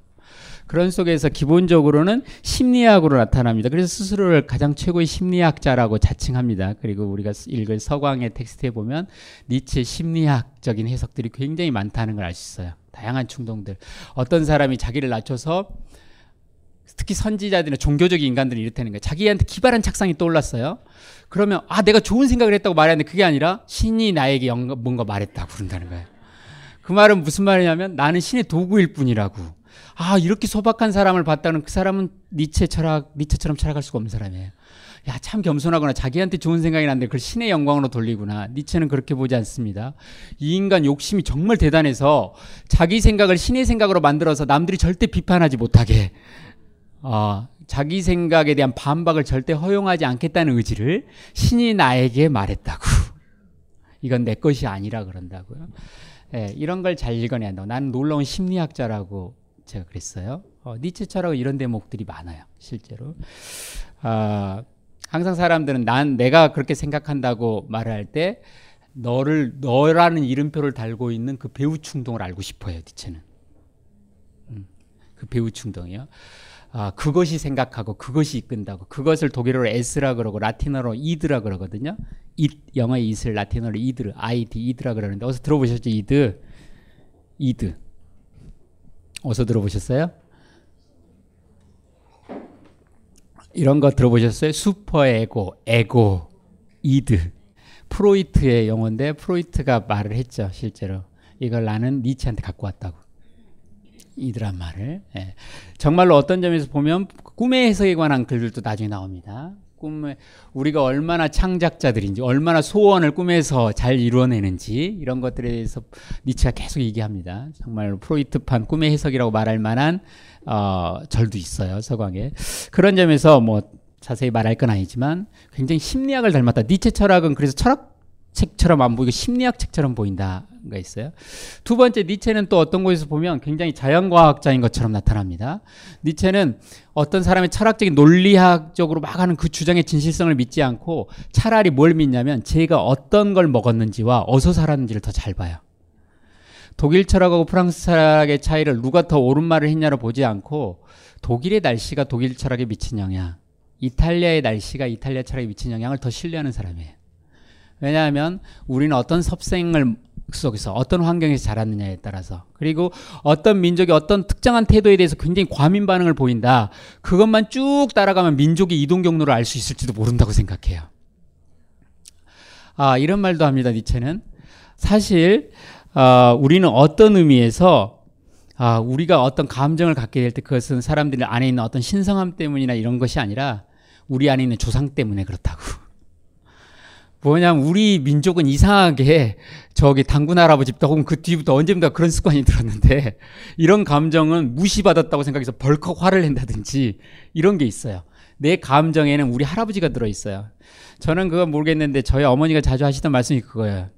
그런 속에서 기본적으로는 심리학으로 나타납니다. 그래서 스스로를 가장 최고의 심리학자라고 자칭합니다. 그리고 우리가 읽을 서광의 텍스트에 보면 니체 심리학적인 해석들이 굉장히 많다는 걸 알 수 있어요. 다양한 충동들. 어떤 사람이 자기를 낮춰서 특히 선지자들이나 종교적인 인간들이 이렇다는 거예요. 자기한테 기발한 착상이 떠올랐어요. 그러면 아 내가 좋은 생각을 했다고 말하는데 그게 아니라 신이 나에게 뭔가 말했다고 그런다는 거예요. 그 말은 무슨 말이냐면 나는 신의 도구일 뿐이라고. 아, 이렇게 소박한 사람을 봤다는 그 사람은 니체 철학, 니체처럼 철학할 수가 없는 사람이에요. 야, 참 겸손하구나. 자기한테 좋은 생각이 났는데 그걸 신의 영광으로 돌리구나. 니체는 그렇게 보지 않습니다. 이 인간 욕심이 정말 대단해서 자기 생각을 신의 생각으로 만들어서 남들이 절대 비판하지 못하게, 어, 자기 생각에 대한 반박을 절대 허용하지 않겠다는 의지를 신이 나에게 말했다고. 이건 내 것이 아니라 그런다고요. 예, 이런 걸 잘 읽어내야 한다고. 나는 놀라운 심리학자라고 제가 그랬어요. 어, 니체 철학 이런 대목들이 많아요. 실제로. 아, 항상 사람들은 난 내가 그렇게 생각한다고 말을 할때 너를 너라는 이름표를 달고 있는 그 배우 충동을 알고 싶어요. 니체는. 음, 그 배우 충동이요. 아, 그것이 생각하고 그것이 이끈다고 그것을 독일어로 S라 그러고 라틴어로 이드라 그러거든요. 이 영어의 이슬 라틴어로 이드 아이디 이드라 그러는데 어서 들어보셨죠? 이드 이드 어서 들어보셨어요? 이런 거 들어보셨어요? 슈퍼 에고, 에고, 이드. 프로이트의 용어인데 프로이트가 말을 했죠, 실제로. 이걸 나는 니체한테 갖고 왔다고. 이드란 말을. 예. 정말로 어떤 점에서 보면 꿈의 해석에 관한 글들도 나중에 나옵니다. 꿈에 우리가 얼마나 창작자들인지 얼마나 소원을 꿈에서 잘 이루어내는지 이런 것들에 대해서 니체가 계속 얘기합니다. 정말 프로이트판 꿈의 해석이라고 말할 만한 어, 절도 있어요 서광에 그런 점에서 뭐 자세히 말할 건 아니지만 굉장히 심리학을 닮았다. 니체 철학은 그래서 철학 책처럼 안 보이고 심리학 책처럼 보인다. 가 있어요. 두 번째 니체는 또 어떤 곳에서 보면 굉장히 자연과학자인 것처럼 나타납니다. 니체는 어떤 사람의 철학적인 논리학적으로 막 하는 그 주장의 진실성을 믿지 않고 차라리 뭘 믿냐면 제가 어떤 걸 먹었는지와 어디서 살았는지를 더 잘 봐요. 독일 철학하고 프랑스 철학의 차이를 누가 더 옳은 말을 했냐로 보지 않고 독일의 날씨가 독일 철학에 미친 영향, 이탈리아의 날씨가 이탈리아 철학에 미친 영향을 더 신뢰하는 사람이에요. 왜냐하면 우리는 어떤 섭생을 속에서 어떤 환경에서 자랐느냐에 따라서 그리고 어떤 민족이 어떤 특정한 태도에 대해서 굉장히 과민 반응을 보인다. 그것만 쭉 따라가면 민족의 이동 경로를 알 수 있을지도 모른다고 생각해요. 아, 이런 말도 합니다. 니체는 사실 어, 우리는 어떤 의미에서 아, 우리가 어떤 감정을 갖게 될 때 그것은 사람들 안에 있는 어떤 신성함 때문이나 이런 것이 아니라 우리 안에 있는 조상 때문에 그렇다고. 뭐냐면 우리 민족은 이상하게 저기 당군 할아버지 부터 혹은 그 뒤부터 언제부터 그런 습관이 들었는데 이런 감정은 무시받았다고 생각해서 벌컥 화를 낸다든지 이런 게 있어요. 내 감정에는 우리 할아버지가 들어 있어요. 저는 그거 모르겠는데 저희 어머니가 자주 하시던 말씀이 그거예요.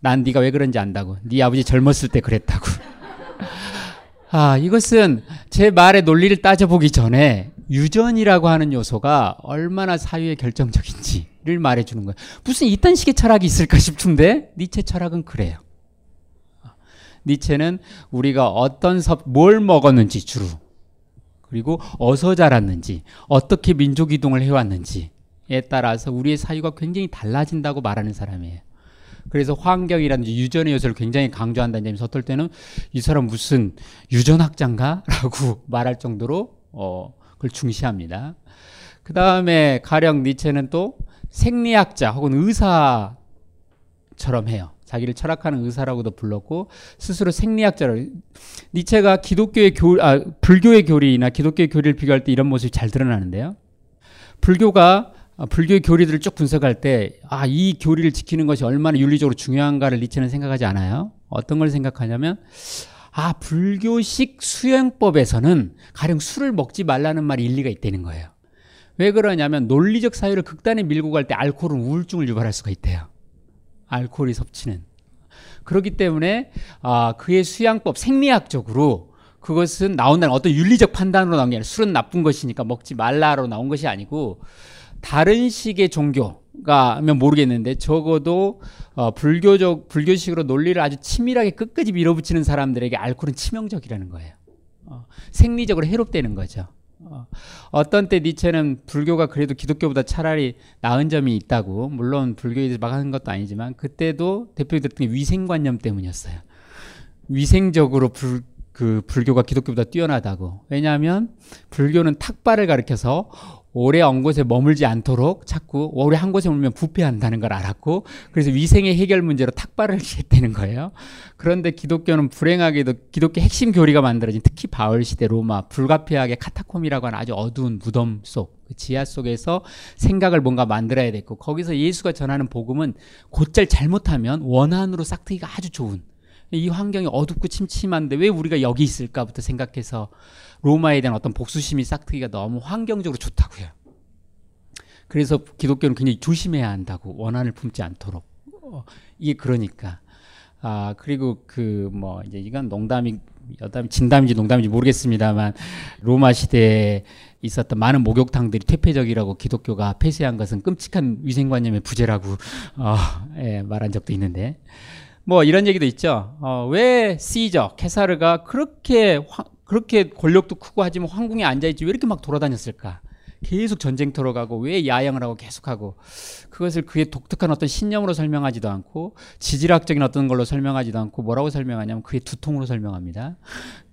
난 네가 왜 그런지 안다고. 네 아버지 젊었을 때 그랬다고. 아, 이것은 제 말의 논리를 따져보기 전에 유전이라고 하는 요소가 얼마나 사유에 결정적인지 를 말해주는 거예요. 무슨 이딴 식의 철학이 있을까 싶은데 니체 철학은 그래요. 니체는 우리가 어떤 섭, 뭘 먹었는지 주로 그리고 어서 자랐는지 어떻게 민족 이동을 해왔는지에 따라서 우리의 사유가 굉장히 달라진다고 말하는 사람이에요. 그래서 환경이라든지 유전의 요소를 굉장히 강조한다는 점에서 어떨 때는 이 사람 무슨 유전학자인가? 라고 말할 정도로 어, 그걸 중시합니다. 그 다음에 가령 니체는 또 생리학자 혹은 의사처럼 해요. 자기를 철학하는 의사라고도 불렀고 스스로 생리학자로 니체가 기독교의 교 아, 불교의 교리나 기독교의 교리를 비교할 때 이런 모습이 잘 드러나는데요. 불교가 아, 불교의 교리들을 쭉 분석할 때, 아, 이 교리를 지키는 것이 얼마나 윤리적으로 중요한가를 니체는 생각하지 않아요. 어떤 걸 생각하냐면, 아, 불교식 수행법에서는 가령 술을 먹지 말라는 말이 일리가 있다는 거예요. 왜 그러냐면 논리적 사유를 극단에 밀고 갈 때 알코올은 우울증을 유발할 수가 있대요. 알코올이 섭취는. 그렇기 때문에 아, 그의 수양법 생리학적으로 그것은 나온다는 어떤 윤리적 판단으로 나온 게 아니라 술은 나쁜 것이니까 먹지 말라로 나온 것이 아니고 다른 식의 종교가 면 모르겠는데 적어도 어, 불교적 불교식으로 논리를 아주 치밀하게 끝까지 밀어붙이는 사람들에게 알코올은 치명적이라는 거예요. 어, 생리적으로 해롭다는 거죠. 어, 떤 때 니체는 불교가 그래도 기독교보다 차라리 나은 점이 있다고 물론 불교에 막 하는 것도 아니지만 그때도 대표적인 게 위생관념 때문이었어요. 위생적으로 불, 그 불교가 기독교보다 뛰어나다고. 왜냐하면 불교는 탁발을 가르켜서 오래 언 곳에 머물지 않도록 자꾸 오래 한 곳에 머물면 부패한다는 걸 알았고 그래서 위생의 해결 문제로 탁발을 했다는 거예요. 그런데 기독교는 불행하게도 기독교 핵심 교리가 만들어진 특히 바울 시대 로마 불가피하게 카타콤이라고 하는 아주 어두운 무덤 속 그 지하 속에서 생각을 뭔가 만들어야 됐고 거기서 예수가 전하는 복음은 곧잘 잘못하면 원한으로 싹트기가 아주 좋은 이 환경이 어둡고 침침한데 왜 우리가 여기 있을까부터 생각해서 로마에 대한 어떤 복수심이 싹트기가 너무 환경적으로 좋다고요. 그래서 기독교는 굉장히 조심해야 한다고 원한을 품지 않도록 어, 이게 그러니까 아 그리고 그 뭐 이제 이건 농담이 여담 진담인지 농담인지 모르겠습니다만 로마 시대에 있었던 많은 목욕탕들이 퇴폐적이라고 기독교가 폐쇄한 것은 끔찍한 위생관념의 부재라고 어, 예, 말한 적도 있는데 뭐 이런 얘기도 있죠. 어, 왜 시저 케사르가 그렇게 화, 그렇게 권력도 크고 하지만 황궁에 앉아 있지 왜 이렇게 막 돌아다녔을까? 계속 전쟁터로 가고 왜 야영을 하고 계속하고 그것을 그의 독특한 어떤 신념으로 설명하지도 않고 지질학적인 어떤 걸로 설명하지도 않고 뭐라고 설명하냐면 그의 두통으로 설명합니다.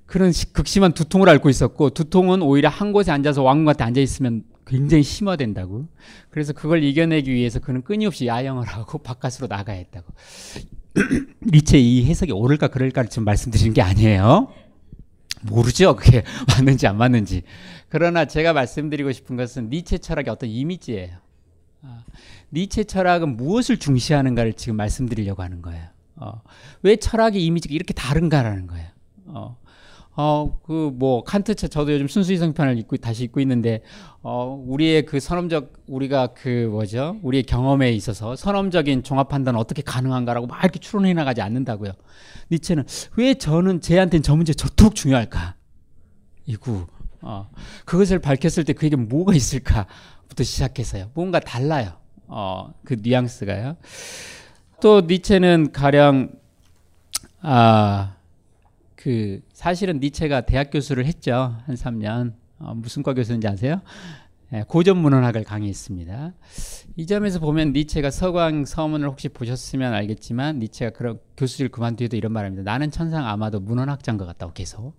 그런 극심한 두통을 앓고 있었고 두통은 오히려 한 곳에 앉아서 왕궁한테 앉아 있으면 굉장히 심화된다고. 그래서 그걸 이겨내기 위해서 그는 끊임없이 야영을 하고 바깥으로 나가야 했다고. 리체 이 해석이 옳을까 그럴까를 지금 말씀드리는 게 아니에요. 모르죠. 그게 맞는지 안 맞는지. 그러나 제가 말씀드리고 싶은 것은 니체 철학의 어떤 이미지예요. 아, 니체 철학은 무엇을 중시하는가를 지금 말씀드리려고 하는 거예요. 어, 왜 철학의 이미지가 이렇게 다른가라는 거예요. 어, 어, 그, 뭐, 칸트 책, 저도 요즘 순수이성편을 읽고, 다시 읽고 있는데, 어, 우리의 그 선험적, 우리가 그, 뭐죠? 우리의 경험에 있어서 선험적인 종합 판단은 어떻게 가능한가라고 막 이렇게 추론해 나가지 않는다고요. 니체는 왜 저는 쟤한테는 저 문제 저토록 중요할까? 이구, 어, 그것을 밝혔을 때 그에게 뭐가 있을까부터 시작해서요. 뭔가 달라요. 어, 그 뉘앙스가요. 또 니체는 가령, 아, 그 사실은 니체가 대학 교수를 했죠 한 3년 어, 무슨 과 교수인지 아세요? 예, 고전 문헌학을 강의했습니다. 이 점에서 보면 니체가 서광 서문을 혹시 보셨으면 알겠지만 니체가 그런 교수를 그만두어도 이런 말합니다. 나는 천상 아마도 문헌학자인 것 같다고 계속.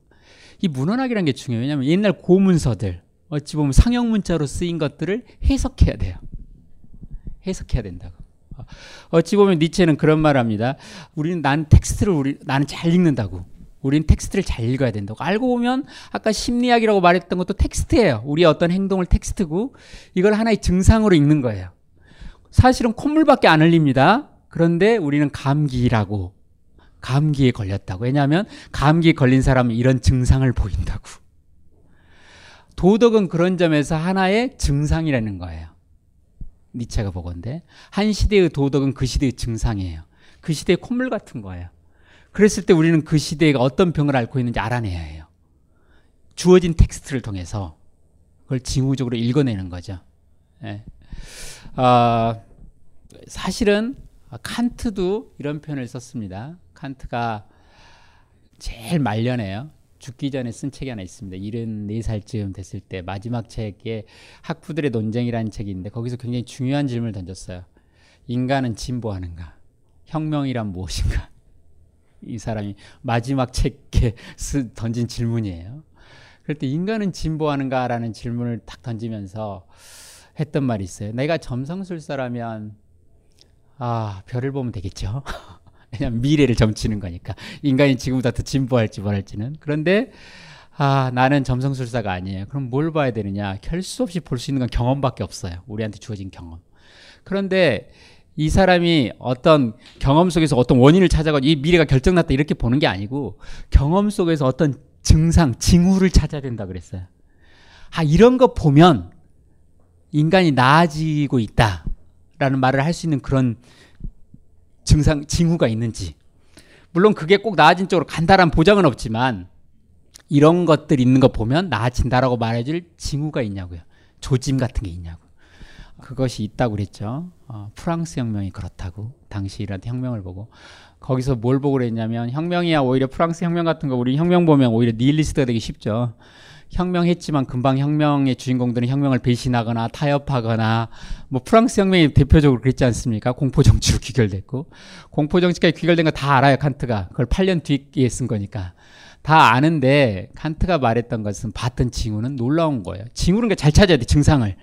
이 문헌학이라는 게 중요해요. 왜냐하면 옛날 고문서들 어찌 보면 상형 문자로 쓰인 것들을 해석해야 돼요. 해석해야 된다고. 어찌 보면 니체는 그런 말합니다. 우리는 난 텍스트를 우리 나는 잘 읽는다고. 우리는 텍스트를 잘 읽어야 된다고. 알고 보면 아까 심리학이라고 말했던 것도 텍스트예요. 우리의 어떤 행동을 텍스트고 이걸 하나의 증상으로 읽는 거예요. 사실은 콧물밖에 안 흘립니다. 그런데 우리는 감기라고 감기에 걸렸다고. 왜냐하면 감기에 걸린 사람은 이런 증상을 보인다고. 도덕은 그런 점에서 하나의 증상이라는 거예요. 니체가 보건데 한 시대의 도덕은 그 시대의 증상이에요. 그 시대의 콧물 같은 거예요. 그랬을 때 우리는 그 시대가 어떤 병을 앓고 있는지 알아내야 해요. 주어진 텍스트를 통해서 그걸 징후적으로 읽어내는 거죠. 예. 어, 사실은 칸트도 이런 표현을 썼습니다. 칸트가 제일 말년에요. 죽기 전에 쓴 책이 하나 있습니다. 74살쯤 됐을 때 마지막 책에 학부들의 논쟁이라는 있는데 거기서 굉장히 중요한 질문을 던졌어요. 인간은 진보하는가? 혁명이란 무엇인가? 이 사람이 마지막 책에 던진 질문이에요. 그럴 때 인간은 진보하는가라는 질문을 딱 던지면서 했던 말이 있어요. 내가 점성술사라면 아 별을 보면 되겠죠. 왜냐면 미래를 점치는 거니까 인간이 지금보다 더 진보할지 뭐할지는 그런데 아 나는 점성술사가 아니에요. 그럼 뭘 봐야 되느냐? 결 수 없이 볼 수 있는 건 경험밖에 없어요. 우리한테 주어진 경험. 그런데 이 사람이 어떤 경험 속에서 어떤 원인을 찾아가지고 이 미래가 결정났다 이렇게 보는 게 아니고 경험 속에서 어떤 증상, 징후를 찾아야 된다 그랬어요. 아, 이런 거 보면 인간이 나아지고 있다 라는 말을 할 수 있는 그런 증상, 징후가 있는지. 물론 그게 꼭 나아진 쪽으로 간다란 보장은 없지만 이런 것들 있는 거 보면 나아진다라고 말해줄 징후가 있냐고요. 조짐 같은 게 있냐고. 그것이 있다고 그랬죠. 어, 프랑스 혁명이 그렇다고 당시 이런 혁명을 보고 거기서 뭘 보고 그랬냐면 혁명이야 오히려 프랑스 혁명 같은 거 우리 혁명 보면 오히려 니힐리스트가 되기 쉽죠. 혁명했지만 금방 혁명의 주인공들은 혁명을 배신하거나 타협하거나 뭐 프랑스 혁명이 대표적으로 그랬지 않습니까? 공포 정치로 귀결됐고 공포 정치까지 귀결된 거 다 알아요 칸트가 그걸 8년 뒤에 쓴 거니까 다 아는데 칸트가 말했던 것은 봤던 징후는 놀라운 거예요. 징후는 잘 찾아야 돼 증상을.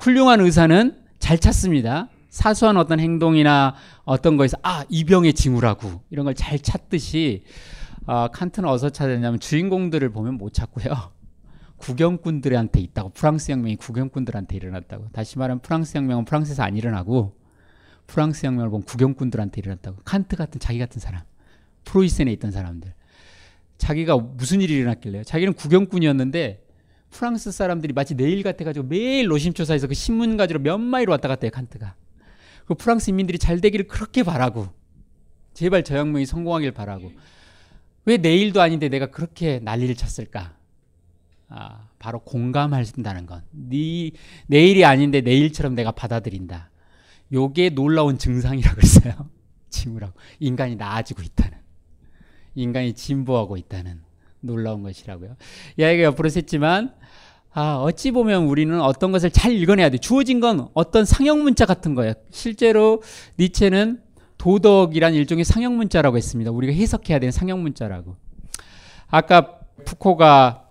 훌륭한 의사는 잘 찾습니다. 사소한 어떤 행동이나 어떤 거에서 아, 이 병의 징후라고 이런 걸 잘 찾듯이 어, 칸트는 어디서 찾았냐면 주인공들을 보면 못 찾고요. 구경꾼들한테 있다고 프랑스 혁명이 구경꾼들한테 일어났다고 다시 말하면 프랑스 혁명은 프랑스에서 안 일어나고 프랑스 혁명을 본 구경꾼들한테 일어났다고 칸트 같은 자기 같은 사람 프로이센에 있던 사람들 자기가 무슨 일이 일어났길래요 자기는 구경꾼이었는데 프랑스 사람들이 마치 내일 같아가지고 매일 노심초사해서 그 신문 가지러 몇 마일 왔다 갔다 해요 칸트가. 그 프랑스 인민들이 잘 되기를 그렇게 바라고 제발 저 혁명이 성공하길 바라고 왜 내일도 아닌데 내가 그렇게 난리를 쳤을까? 아, 바로 공감한다는 건. 네 내일이 아닌데 내일처럼 내가 받아들인다. 요게 놀라운 증상이라고 했어요. 징후라고. 인간이 나아지고 있다는. 인간이 진보하고 있다는. 놀라운 것이라고요. 이야기가 옆으로 샜지만 아, 어찌 보면 우리는 어떤 것을 잘 읽어내야 돼. 주어진 건 어떤 상형 문자 같은 거예요. 실제로 니체는 도덕이란 일종의 상형 문자라고 했습니다. 우리가 해석해야 되는 상형 문자라고. 아까 푸코가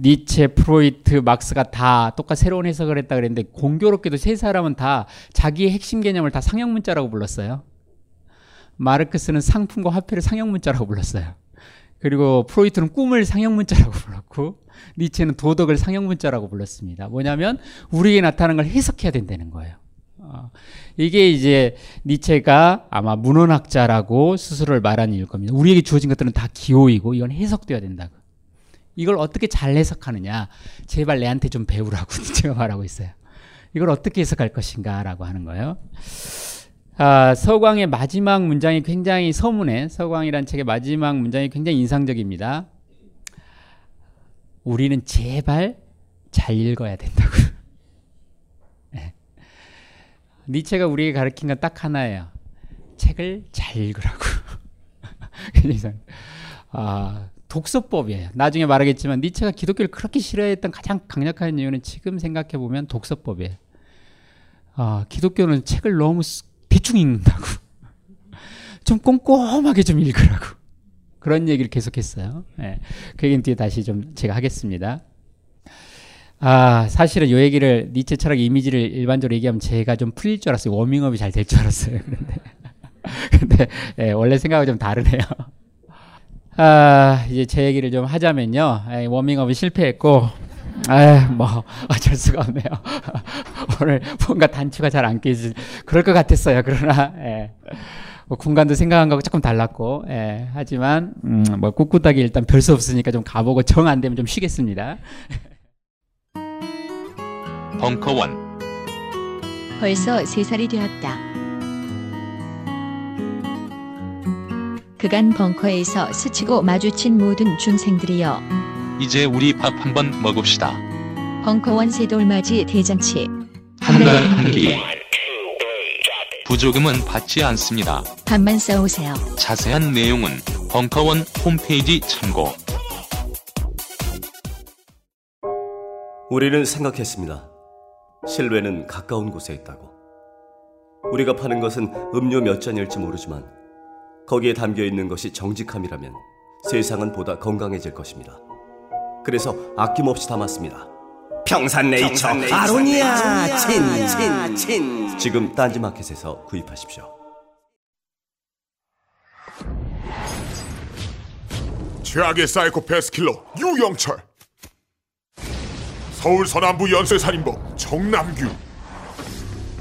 니체, 프로이트, 막스가 다 똑같이 새로운 해석을 했다 그랬는데 공교롭게도 세 사람은 다 자기의 핵심 개념을 다 상형 문자라고 불렀어요. 마르크스는 상품과 화폐를 상형 문자라고 불렀어요. 그리고 프로이트는 꿈을 상형 문자라고 불렀고 니체는 도덕을 상형 문자라고 불렀습니다. 뭐냐면 우리에게 나타나는 걸 해석해야 된다는 거예요. 어, 이게 이제 니체가 아마 문헌학자라고 스스로를 말한 이유일 겁니다. 우리에게 주어진 것들은 다 기호이고 이건 해석돼야 된다고. 이걸 어떻게 잘 해석하느냐? 제발 내한테 좀 배우라고 제가 말하고 있어요. 이걸 어떻게 해석할 것인가라고 하는 거예요. 아, 서광의 마지막 문장이 굉장히 서문에 서광이란 책의 마지막 문장이 굉장히 인상적입니다. 우리는 제발 잘 읽어야 된다고. 네. 니체가 우리에게 가르친 건 딱 하나예요. 책을 잘 읽으라고. 아, 독서법이에요. 나중에 말하겠지만 니체가 기독교를 그렇게 싫어했던 가장 강력한 이유는 지금 생각해 보면 독서법이에요. 아, 기독교는 책을 너무 대충 읽는다고. 좀 꼼꼼하게 좀 읽으라고. 그런 얘기를 계속했어요. 예. 그 얘기는 뒤에 다시 좀 제가 하겠습니다. 아, 사실은 이 얘기를 니체 철학 이미지를 일반적으로 얘기하면 제가 좀 풀릴 줄 알았어요. 워밍업이 잘 될 줄 알았어요. 그런데, 근데 예, 원래 생각은 좀 다르네요. 아, 이제 제 얘기를 좀 하자면요. 예, 워밍업이 실패했고, 아, 뭐 어쩔 수가 없네요. 오늘 뭔가 단추가 잘 안 끼지 그럴 것 같았어요. 그러나 예. 뭐 공간도 생각한 거하고 조금 달랐고 예. 하지만 음, 뭐 꿋꿋하게 일단 별 수 없으니까 좀 가보고 정 안 되면 좀 쉬겠습니다. 벙커원 벌써 세 살이 되었다. 그간 벙커에서 스치고 마주친 모든 중생들이여 이제 우리 밥 한번 먹읍시다. 벙커원 새돌맞이 대잔치 한 달 한 끼. 부조금은 받지 않습니다. 밥만 싸오세요. 자세한 내용은 벙커원 홈페이지 참고. 우리는 생각했습니다. 실외는 가까운 곳에 있다고. 우리가 파는 것은 음료 몇 잔일지 모르지만 거기에 담겨 있는 것이 정직함이라면 세상은 보다 건강해질 것입니다. 그래서 아낌없이 담았습니다. 평산네이처, 아로니아 친 친 친. 지금 딴지마켓에서 구입하십시오. 최악의 사이코패스 킬러 유영철. 서울 서남부 연쇄살인범 정남규.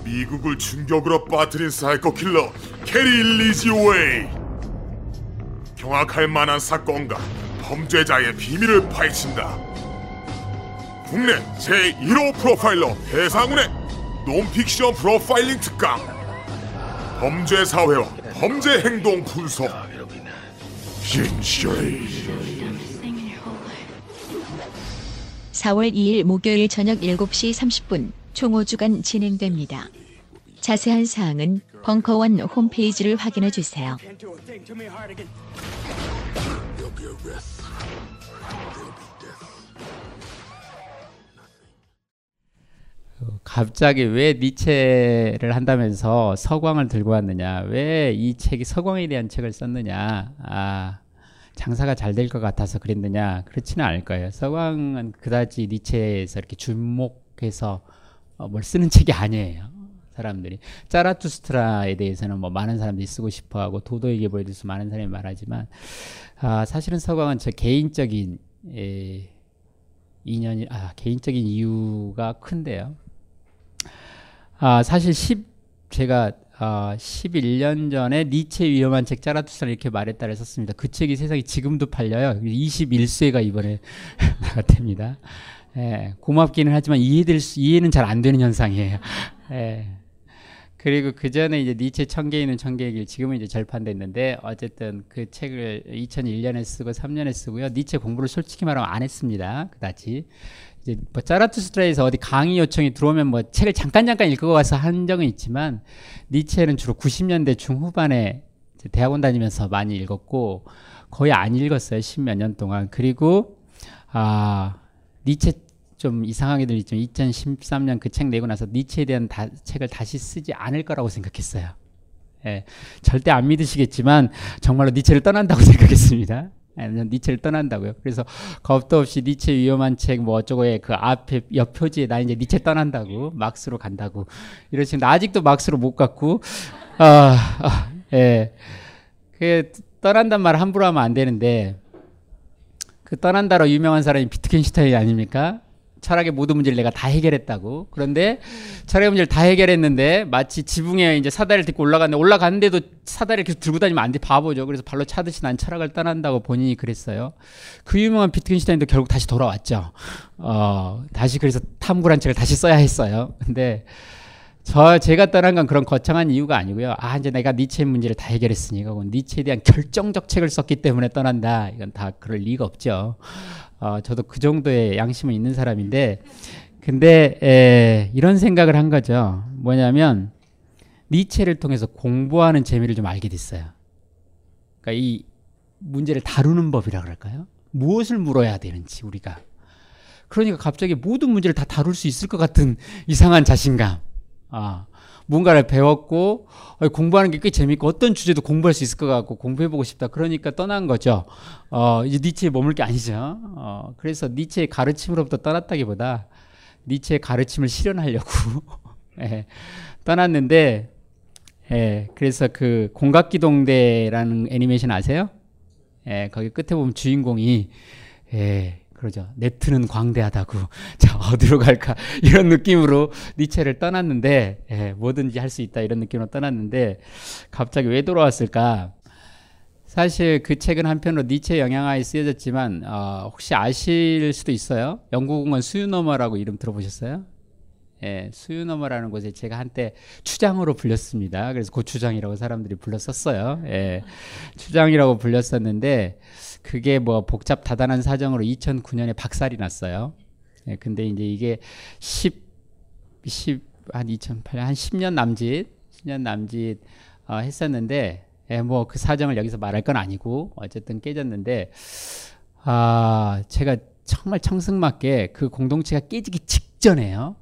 미국을 충격으로 빠뜨린 사이코 킬러 게리 리지웨이. 경악할 만한 사건과 범죄자의 비밀을 파헤친다 국내 제1호 프로파일러 배상훈의 논픽션 프로파일링 특강 범죄 사회와 범죄 행동 분석 진실이 4월 2일 목요일 저녁 7시 30분 총 5주간 진행됩니다. 자세한 사항은 벙커원 홈페이지를 확인해 주세요. 갑자기 왜 니체를 한다면서 서광을 들고 왔느냐? 왜 이 책이 서광에 대한 책을 썼느냐? 아, 장사가 잘 될 것 같아서 그랬느냐? 그렇지는 않을 거예요. 서광은 그다지 니체에서 이렇게 주목해서 어, 뭘 쓰는 책이 아니에요. 사람들이 짜라투스트라에 대해서는 뭐 많은 사람들이 쓰고 싶어하고 계보에 대해서 많은 사람이 말하지만 아, 사실은 서광은 저 개인적인 에, 인연이 아, 개인적인 이유가 큰데요. 아, 사실 10 제가 아, 11년 전에 니체 위험한 책 짜라투스라 이렇게 말했다를 썼습니다. 그 책이 세상에 지금도 팔려요. 21쇄가 이번에 나갔답니다. 예, 고맙기는 하지만 이해될 수, 이해는 잘 안 되는 현상이에요. 예. 그리고 그 전에 이제 니체 천개 있는 천개의 길 지금은 이제 절판됐는데 어쨌든 그 책을 2001년에 쓰고 3년에 쓰고요. 니체 공부를 솔직히 말하면 안 했습니다. 그다지 이제 뭐 짜라투스트라에서 어디 강의 요청이 들어오면 뭐 책을 잠깐 잠깐 읽고 와서 한 적은 있지만 니체는 주로 90년대 중후반에 대학원 다니면서 많이 읽었고 거의 안 읽었어요. 십몇 년 동안. 그리고 아 니체 좀 이상하게 들리지만 2013년 그 책 내고 나서 니체에 대한 다, 책을 다시 쓰지 않을 거라고 생각했어요. 예, 절대 안 믿으시겠지만 정말로 니체를 떠난다고 생각했습니다. 예, 니체를 떠난다고요. 그래서 겁도 없이 니체 위험한 책 뭐 어쩌고에 그 앞에 옆 표지에 나 이제 니체 떠난다고 막스로 간다고 이러시는데 아직도 막스로 못 갔고 아, 아 예. 그 떠난단 말 함부로 하면 안 되는데 그 떠난다로 유명한 사람이 비트겐슈타인 아닙니까? 철학의 모든 문제를 내가 다 해결했다고. 그런데 철학의 문제를 다 해결했는데 마치 지붕에 이제 사다리를 딛고 올라갔는데 올라갔는데도 사다리를 계속 들고 다니면 안 돼. 바보죠. 그래서 발로 차듯이 난 철학을 떠난다고 본인이 그랬어요. 그 유명한 비트겐슈타인도 결국 다시 돌아왔죠. 어, 다시 그래서 탐구란 책을 다시 써야 했어요. 근데 저 제가 떠난 건 그런 거창한 이유가 아니고요. 아 이제 내가 니체의 문제를 다 해결했으니 까 니체에 대한 결정적 책을 썼기 때문에 떠난다. 이건 다 그럴 리가 없죠. 어, 저도 그 정도의 양심은 있는 사람인데, 근데 에, 이런 생각을 한 거죠. 뭐냐면 니체를 통해서 공부하는 재미를 좀 알게 됐어요. 그러니까 이 문제를 다루는 법이라 그럴까요? 무엇을 물어야 되는지 우리가. 그러니까 갑자기 모든 문제를 다 다룰 수 있을 것 같은 이상한 자신감. 아, 뭔가를 배웠고 어, 공부하는 게 꽤 재밌고 어떤 주제도 공부할 수 있을 것 같고 공부해보고 싶다. 그러니까 떠난 거죠. 어, 이제 니체에 머물 게 아니죠. 어, 그래서 니체의 가르침으로부터 떠났다기보다 니체의 가르침을 실현하려고 예, 떠났는데 예, 그래서 그 공각기동대라는 애니메이션 아세요? 예, 거기 끝에 보면 주인공이 예, 그러죠. 네트는 광대하다고. 자, 어디로 갈까? 이런 느낌으로 니체를 떠났는데, 예, 뭐든지 할 수 있다. 이런 느낌으로 떠났는데, 갑자기 왜 돌아왔을까? 사실 그 책은 한편으로 니체 영향하에 쓰여졌지만, 어, 혹시 아실 수도 있어요. 영국은 수유너머라고 이름 들어보셨어요? 예, 수유너머라는 곳에 제가 한때 추장으로 불렸습니다. 그래서 고추장이라고 사람들이 불렀었어요. 예, 추장이라고 불렸었는데, 그게 뭐 복잡 다단한 사정으로 2009년에 박살이 났어요. 예, 근데 이제 이게 10, 10, 한 2008년, 한 10년 남짓, 10년 남짓 어, 했었는데, 예, 뭐 그 사정을 여기서 말할 건 아니고, 어쨌든 깨졌는데, 아, 제가 정말 청승맞게 그 공동체가 깨지기 직전에요.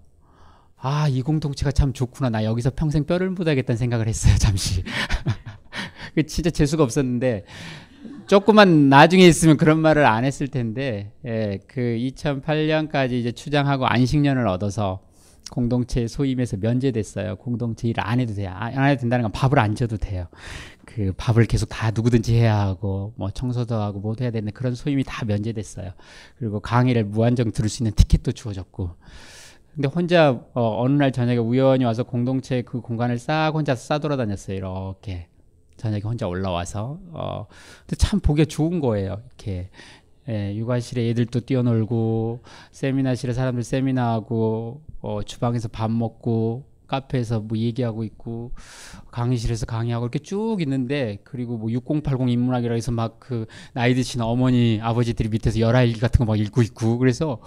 아, 이 공동체가 참 좋구나. 나 여기서 평생 뼈를 묻어야겠다는 생각을 했어요, 잠시. 그 진짜 재수가 없었는데, 조금만 나중에 있으면 그런 말을 안 했을 텐데, 예, 그 2008년까지 이제 추장하고 안식년을 얻어서 공동체 소임에서 면제됐어요. 공동체 일 안 해도 돼요. 안 해도 된다는 건 밥을 안 줘도 돼요. 그 밥을 계속 다 누구든지 해야 하고, 뭐 청소도 하고 모두 해야 되는 그런 소임이 다 면제됐어요. 그리고 강의를 무한정 들을 수 있는 티켓도 주어졌고. 근데 혼자 어, 어느 날 저녁에 우연히 와서 공동체 그 공간을 싹 혼자 싸돌아다녔어요. 이렇게. 저녁에 혼자 올라와서 어 근데 참 보기 좋은 거예요. 이렇게 예, 육아실에 애들도 뛰어놀고 세미나실에 사람들 세미나하고 어, 주방에서 밥 먹고 카페에서 뭐 얘기하고 있고 강의실에서 강의하고 이렇게 쭉 있는데 그리고 뭐 6080 인문학이라 해서 막 그 나이 드신 어머니 아버지들이 밑에서 열화일기 같은 거 막 읽고 있고 그래서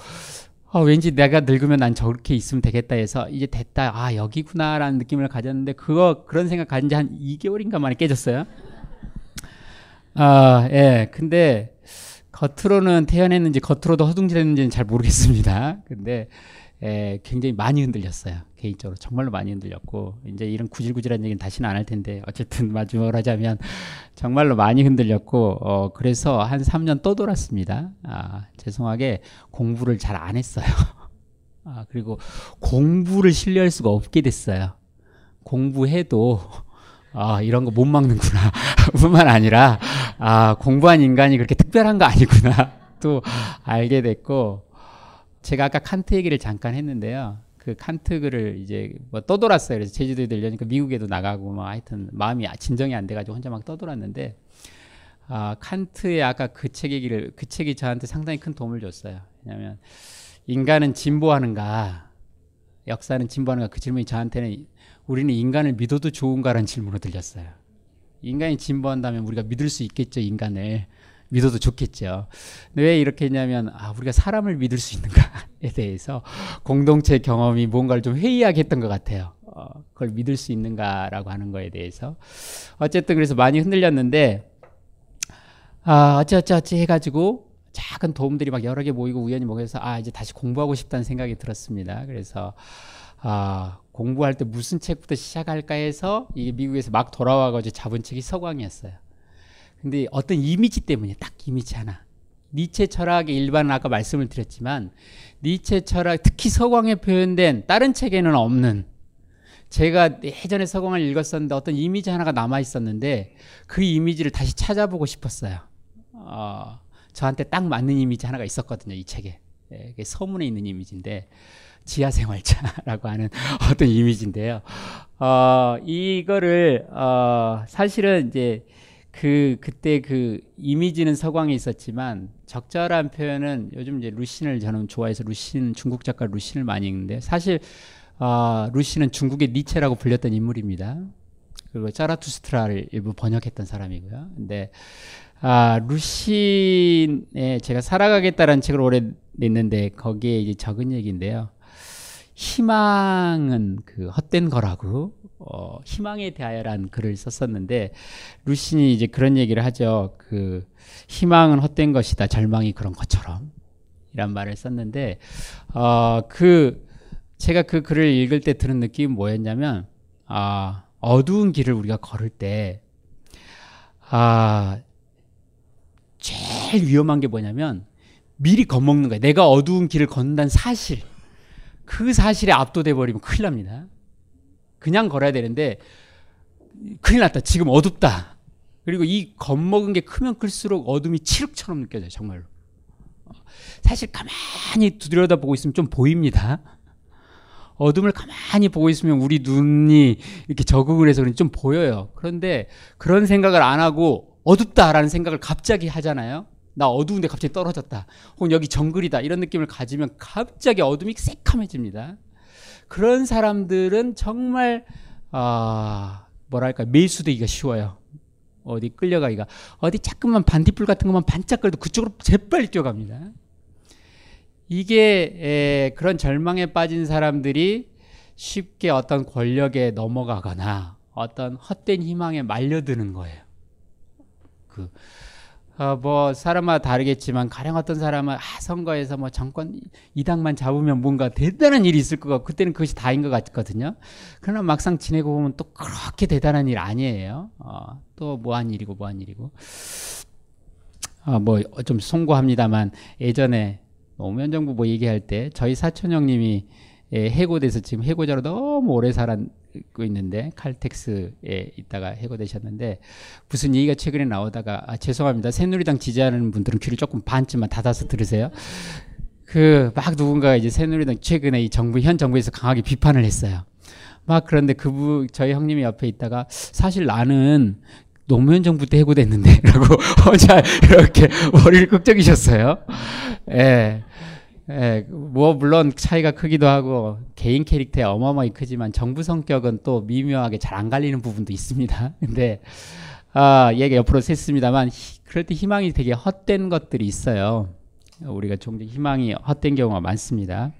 어, 왠지 내가 늙으면 난 저렇게 있으면 되겠다 해서 이제 됐다. 아, 여기구나라는 느낌을 가졌는데 그거 그런 생각 가진 지 한 2개월인가 만에 깨졌어요. 아, 예. 근데 겉으로는 태어났는지 겉으로도 허둥지했는지는 잘 모르겠습니다. 근데 예, 굉장히 많이 흔들렸어요. 개인적으로 정말로 많이 흔들렸고 이제 이런 구질구질한 얘기는 다시는 안 할 텐데 어쨌든 마지막으로 하자면 정말로 많이 흔들렸고 어, 그래서 한 3년 또 돌았습니다. 아, 죄송하게 공부를 잘 안 했어요. 아, 그리고 공부를 신뢰할 수가 없게 됐어요. 공부해도 아, 이런 거 못 막는구나. 뿐만 아니라, 아, 공부한 인간이 그렇게 특별한 거 아니구나. 또 알게 됐고, 제가 아까 칸트 얘기를 잠깐 했는데요. 그 칸트 글을 이제 뭐 떠돌았어요. 그래서 제주도에 들려니까 미국에도 나가고 뭐 하여튼 마음이 진정이 안 돼가지고 혼자 막 떠돌았는데 아 칸트의 아까 그책 얘기를 그 책이 저한테 상당히 큰 도움을 줬어요. 왜냐하면 인간은 진보하는가 역사는 진보하는가 그 질문이 저한테는 우리는 인간을 믿어도 좋은가라는 질문으로 들렸어요. 인간이 진보한다면 우리가 믿을 수 있겠죠 인간을 믿어도 좋겠죠. 왜 이렇게 했냐면 아, 우리가 사람을 믿을 수 있는가에 대해서 공동체 경험이 뭔가를 좀 회의하게 했던 것 같아요. 어, 그걸 믿을 수 있는가라고 하는 거에 대해서 어쨌든 그래서 많이 흔들렸는데 아 어찌어찌어찌 해가지고 작은 도움들이 막 여러 개 모이고 우연히 모여서 아 이제 다시 공부하고 싶다는 생각이 들었습니다. 그래서 아 공부할 때 무슨 책부터 시작할까 해서 이게 미국에서 막 돌아와가지고 잡은 책이 서광이었어요. 근데 어떤 이미지 때문에 딱 이미지 하나. 니체 철학의 일반은 아까 말씀을 드렸지만 니체 철학 특히 서광에 표현된 다른 책에는 없는 제가 예전에 서광을 읽었었는데 어떤 이미지 하나가 남아 있었는데 그 이미지를 다시 찾아보고 싶었어요. 어, 저한테 딱 맞는 이미지 하나가 있었거든요 이 책에. 예, 서문에 있는 이미지인데 지하생활차라고 하는 어떤 이미지인데요. 어, 이거를 어, 사실은 이제 그 그때 그 이미지는 서광에 있었지만 적절한 표현은 요즘 이제 루신을 저는 좋아해서 루신 중국 작가 루신을 많이 읽는데 사실 어, 루신은 중국의 니체라고 불렸던 인물입니다. 그리고 짜라투스트라를 일부 번역했던 사람이고요. 근데 아, 루신에 제가 살아가겠다라는 책을 올해 냈는데 거기에 이제 적은 얘기인데요. 희망은 그 헛된 거라고 어, 희망에 대하여란 글을 썼었는데 루신이 이제 그런 얘기를 하죠. 그 희망은 헛된 것이다. 절망이 그런 것처럼 이란 말을 썼는데 어, 그 제가 그 글을 읽을 때 드는 느낌이 뭐였냐면 아, 어두운 길을 우리가 걸을 때 아, 제일 위험한 게 뭐냐면 미리 겁먹는 거예요. 내가 어두운 길을 걷는다는 사실. 그 사실에 압도돼 버리면 큰일 납니다. 그냥 걸어야 되는데 큰일 났다. 지금 어둡다. 그리고 이 겁먹은 게 크면 클수록 어둠이 칠흑처럼 느껴져요. 정말로. 사실 가만히 들여다보고 있으면 좀 보입니다. 어둠을 가만히 보고 있으면 우리 눈이 이렇게 적응을 해서 좀 보여요. 그런데 그런 생각을 안 하고 어둡다라는 생각을 갑자기 하잖아요. 나 어두운데 갑자기 떨어졌다. 혹은 여기 정글이다. 이런 느낌을 가지면 갑자기 어둠이 새카매집니다. 그런 사람들은 정말 아 뭐랄까 매수되기가 쉬워요. 어디 끌려가기가 어디 자꾸만 반딧불 같은 것만 반짝거려도 그쪽으로 재빨리 뛰어갑니다. 이게 에, 그런 절망에 빠진 사람들이 쉽게 어떤 권력에 넘어가거나 어떤 헛된 희망에 말려드는 거예요. 그, 어, 뭐, 사람마다 다르겠지만, 가령 어떤 사람은, 아, 선거에서 뭐 정권 이당만 잡으면 뭔가 대단한 일이 있을 것 같고, 그때는 그것이 다인 것 같거든요. 그러나 막상 지내고 보면 또 그렇게 대단한 일 아니에요. 어, 또 뭐한 일이고, 뭐한 일이고. 어, 뭐, 좀 송구합니다만, 예전에 노무현 정부 뭐 얘기할 때, 저희 사촌 형님이 예, 해고돼서 지금 해고자로 너무 오래 살 고 있는데 칼텍스에 있다가 해고되셨는데 무슨 얘기가 최근에 나오다가 아, 죄송합니다 새누리당 지지하는 분들은 귀를 조금 반쯤만 닫아서 들으세요. 그 막 누군가가 이제 새누리당 최근에 이 정부 현 정부에서 강하게 비판을 했어요. 막 그런데 그분 저희 형님이 옆에 있다가 사실 나는 노무현 정부 때 해고됐는데라고 혼자 이렇게 머리를 끄적이셨어요. 예. 예, 뭐 물론 차이가 크기도 하고 개인 캐릭터에 어마어마하게 크지만 정부 성격은 또 미묘하게 잘 안 갈리는 부분도 있습니다. 근데 아, 얘가 옆으로 샜습니다만 그럴 때 희망이 되게 헛된 것들이 있어요. 우리가 종종 희망이 헛된 경우가 많습니다.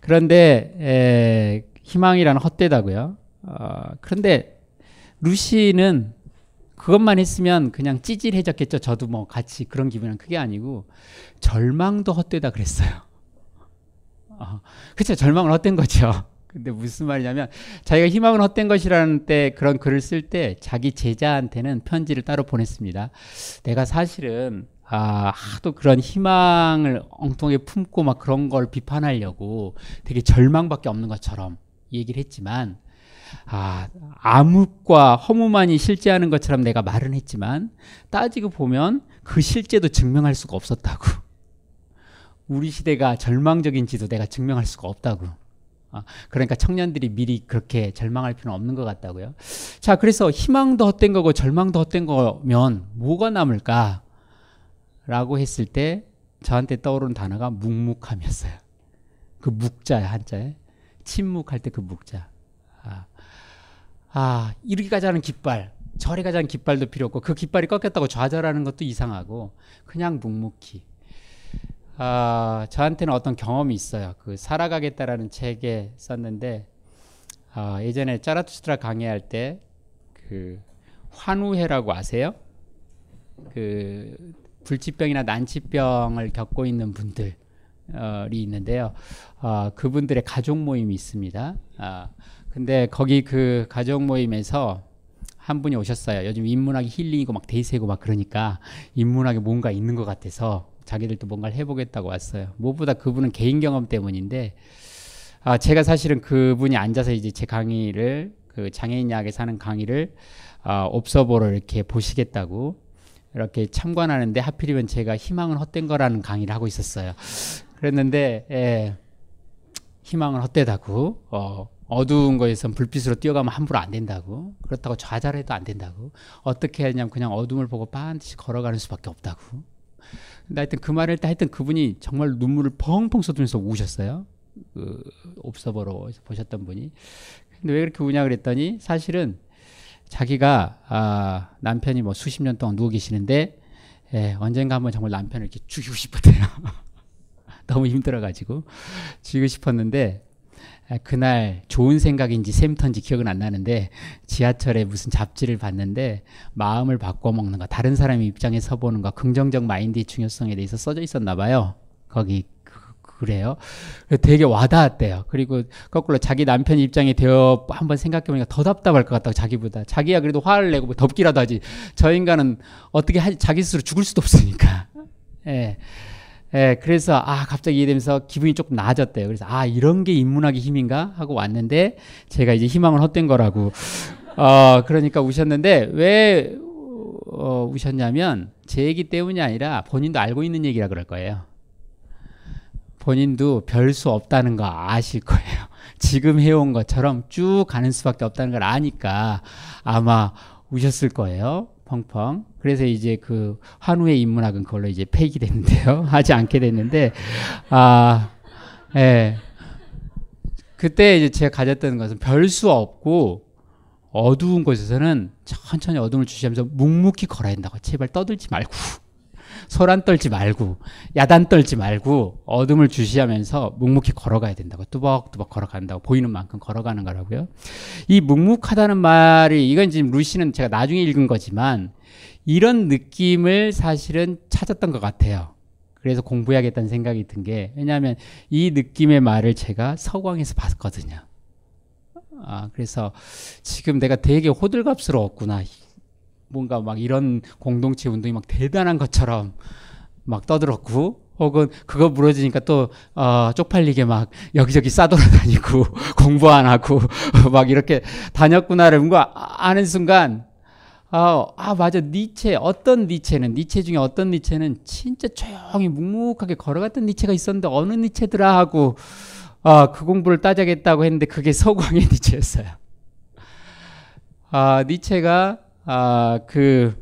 그런데 에, 희망이라는 헛되다고요. 어, 그런데 루시는 그것만 했으면 그냥 찌질해졌겠죠. 저도 뭐 같이 그런 기분은 크게 아니고 절망도 헛되다 그랬어요. 어, 그렇죠. 절망은 헛된 거죠. 근데 무슨 말이냐면 자기가 희망은 헛된 것이라는 때 그런 글을 쓸 때 자기 제자한테는 편지를 따로 보냈습니다. 내가 사실은 아, 하도 그런 희망을 엉뚱하게 품고 막 그런 걸 비판하려고 되게 절망밖에 없는 것처럼 얘기를 했지만 아, 암흑과 허무만이 실제하는 것처럼 내가 말은 했지만 따지고 보면 그 실제도 증명할 수가 없었다고. 우리 시대가 절망적인지도 내가 증명할 수가 없다고. 아, 그러니까 청년들이 미리 그렇게 절망할 필요는 없는 것 같다고요. 자, 그래서 희망도 헛된 거고 절망도 헛된 거면 뭐가 남을까? 라고 했을 때 저한테 떠오르는 단어가 묵묵함이었어요. 그 묵자야, 한자에. 침묵할 때 그 묵자. 아, 아, 이렇게 가자는 깃발, 저리 가자는 깃발도 필요 없고 그 깃발이 꺾였다고 좌절하는 것도 이상하고 그냥 묵묵히. 아, 저한테는 어떤 경험이 있어요. 그 살아가겠다라는 책에 썼는데 아, 예전에 짜라투스트라 강의할 때 그 환우회라고 아세요? 그 불치병이나 난치병을 겪고 있는 분들이 있는데요. 아, 그분들의 가족 모임이 있습니다. 아, 근데 거기 그 가족 모임에서 한 분이 오셨어요. 요즘 인문학이 힐링이고 막 대세고 막 그러니까 인문학에 뭔가 있는 것 같아서 자기들도 뭔가를 해보겠다고 왔어요. 무엇보다 그분은 개인 경험 때문인데 아 제가 사실은 그분이 앉아서 이제 제 강의를 그 장애인 약에 사는 강의를 아 옵서버로 이렇게 보시겠다고 이렇게 참관하는데 하필이면 제가 희망은 헛된 거라는 강의를 하고 있었어요. 그랬는데 예, 희망은 헛되다고 어, 어두운 거에선 불빛으로 뛰어가면 함부로 안 된다고 그렇다고 좌절해도 안 된다고 어떻게 하냐면 그냥 어둠을 보고 반드시 걸어가는 수밖에 없다고. 근데 하여튼 그 말을 때 하여튼 그분이 정말 눈물을 펑펑 쏟으면서 우셨어요. 그 옵서버로 보셨던 분이. 근데 왜 그렇게 우냐 그랬더니 사실은 자기가 아, 남편이 뭐 수십 년 동안 누워 계시는데 예, 언젠가 한번 정말 남편을 이렇게 죽이고 싶었대요. 너무 힘들어가지고 죽이고 싶었는데 아, 그날 좋은 생각인지 샘턴지 기억은 안 나는데 지하철에 무슨 잡지를 봤는데 마음을 바꿔 먹는 거 다른 사람의 입장에 서보는 거 긍정적 마인드의 중요성에 대해서 써져 있었나 봐요. 거기 그래요. 되게 와닿았대요. 그리고 거꾸로 자기 남편 입장에 되어 한번 생각해보니까 더 답답할 것 같다고 자기보다. 자기야 그래도 화를 내고 뭐 덮기라도 하지. 저 인간은 어떻게 하, 자기 스스로 죽을 수도 없으니까. 예. 예, 그래서 아 갑자기 이해되면서 기분이 조금 나아졌대요. 그래서 아 이런 게 인문학의 힘인가 하고 왔는데 제가 이제 희망은 헛된 거라고. 어 그러니까 우셨는데 왜 어, 우셨냐면 제 얘기 때문이 아니라 본인도 알고 있는 얘기라 그럴 거예요. 본인도 별 수 없다는 거 아실 거예요. 지금 해온 것처럼 쭉 가는 수밖에 없다는 걸 아니까 아마 우셨을 거예요. 펑펑. 그래서 이제 그 환우의 인문학은 그걸로 이제 폐기됐는데요. 하지 않게 됐는데, 아, 예. 그때 이제 제가 가졌던 것은 별 수 없고 어두운 곳에서는 천천히 어둠을 주시면서 묵묵히 걸어야 된다고. 제발 떠들지 말고. 소란 떨지 말고 야단 떨지 말고 어둠을 주시하면서 묵묵히 걸어가야 된다고 뚜벅뚜벅 걸어간다고 보이는 만큼 걸어가는 거라고요. 이 묵묵하다는 말이 이건 지금 루시는 제가 나중에 읽은 거지만 이런 느낌을 사실은 찾았던 것 같아요. 그래서 공부해야겠다는 생각이 든 게 왜냐하면 이 느낌의 말을 제가 서광에서 봤거든요. 아 그래서 지금 내가 되게 호들갑스러웠구나. 뭔가 막 이런 공동체 운동이 막 대단한 것처럼 막 떠들었고 혹은 그거 무너지니까 또 어, 쪽팔리게 막 여기저기 싸돌아다니고 공부 안 하고 막 이렇게 다녔구나를 뭔가 아는 순간 아, 아 맞아 니체 어떤 니체는 니체 중에 어떤 니체는 진짜 조용히 묵묵하게 걸어갔던 니체가 있었는데 어느 니체더라 하고 아, 그 공부를 따져야겠다고 했는데 그게 서광의 니체였어요. 아, 니체가 아, 그,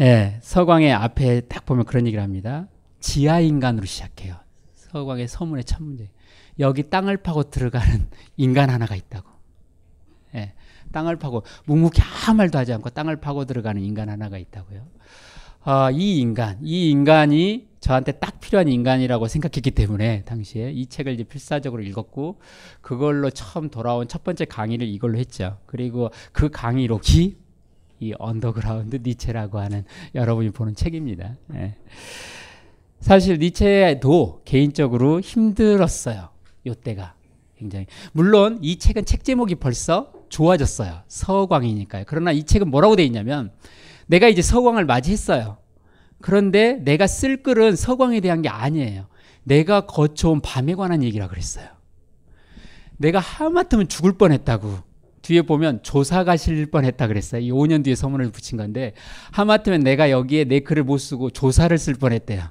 예, 서광의 앞에 딱 보면 그런 얘기를 합니다. 지하 인간으로 시작해요. 서광의 서문의 첫 문제. 여기 땅을 파고 들어가는 인간 하나가 있다고. 예, 땅을 파고 묵묵히 아무 말도 하지 않고 땅을 파고 들어가는 인간 하나가 있다고요. 아, 이 인간, 이 인간이 저한테 딱 필요한 인간이라고 생각했기 때문에 당시에 이 책을 이제 필사적으로 읽었고 그걸로 처음 돌아온 첫 번째 강의를 이걸로 했죠. 그리고 그 강의록이 이 언더그라운드 니체라고 하는 여러분이 보는 책입니다. 예. 사실 니체도 개인적으로 힘들었어요. 요때가 굉장히 물론 이 책은 책 제목이 벌써 좋아졌어요. 서광이니까요. 그러나 이 책은 뭐라고 돼 있냐면 내가 이제 서광을 맞이했어요. 그런데 내가 쓸 글은 서광에 대한 게 아니에요. 내가 거쳐온 밤에 관한 얘기라 그랬어요. 내가 하마터면 죽을 뻔했다고. 뒤에 보면 조사 가 실릴 뻔했다 그랬어요. 이 5년 뒤에 서문을 붙인 건데 하마터면 내가 여기에 내 글을 못 쓰고 조사를 쓸 뻔했대요.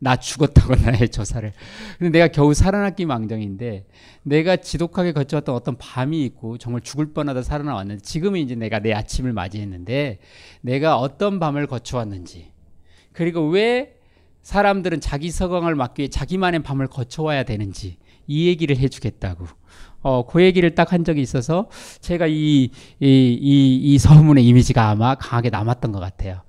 나 죽었다고 나의 조사를. 근데 내가 겨우 살아났기 망정인데 내가 지독하게 거쳐왔던 어떤 밤이 있고 정말 죽을 뻔하다 살아나왔는데 지금은 이제 내가 내 아침을 맞이했는데 내가 어떤 밤을 거쳐왔는지 그리고 왜 사람들은 자기 서광을 막기 위해 자기만의 밤을 거쳐와야 되는지 이 얘기를 해주겠다고. 어, 그 얘기를 딱 한 적이 있어서 제가 이, 이, 이, 이 서문의 이미지가 아마 강하게 남았던 것 같아요.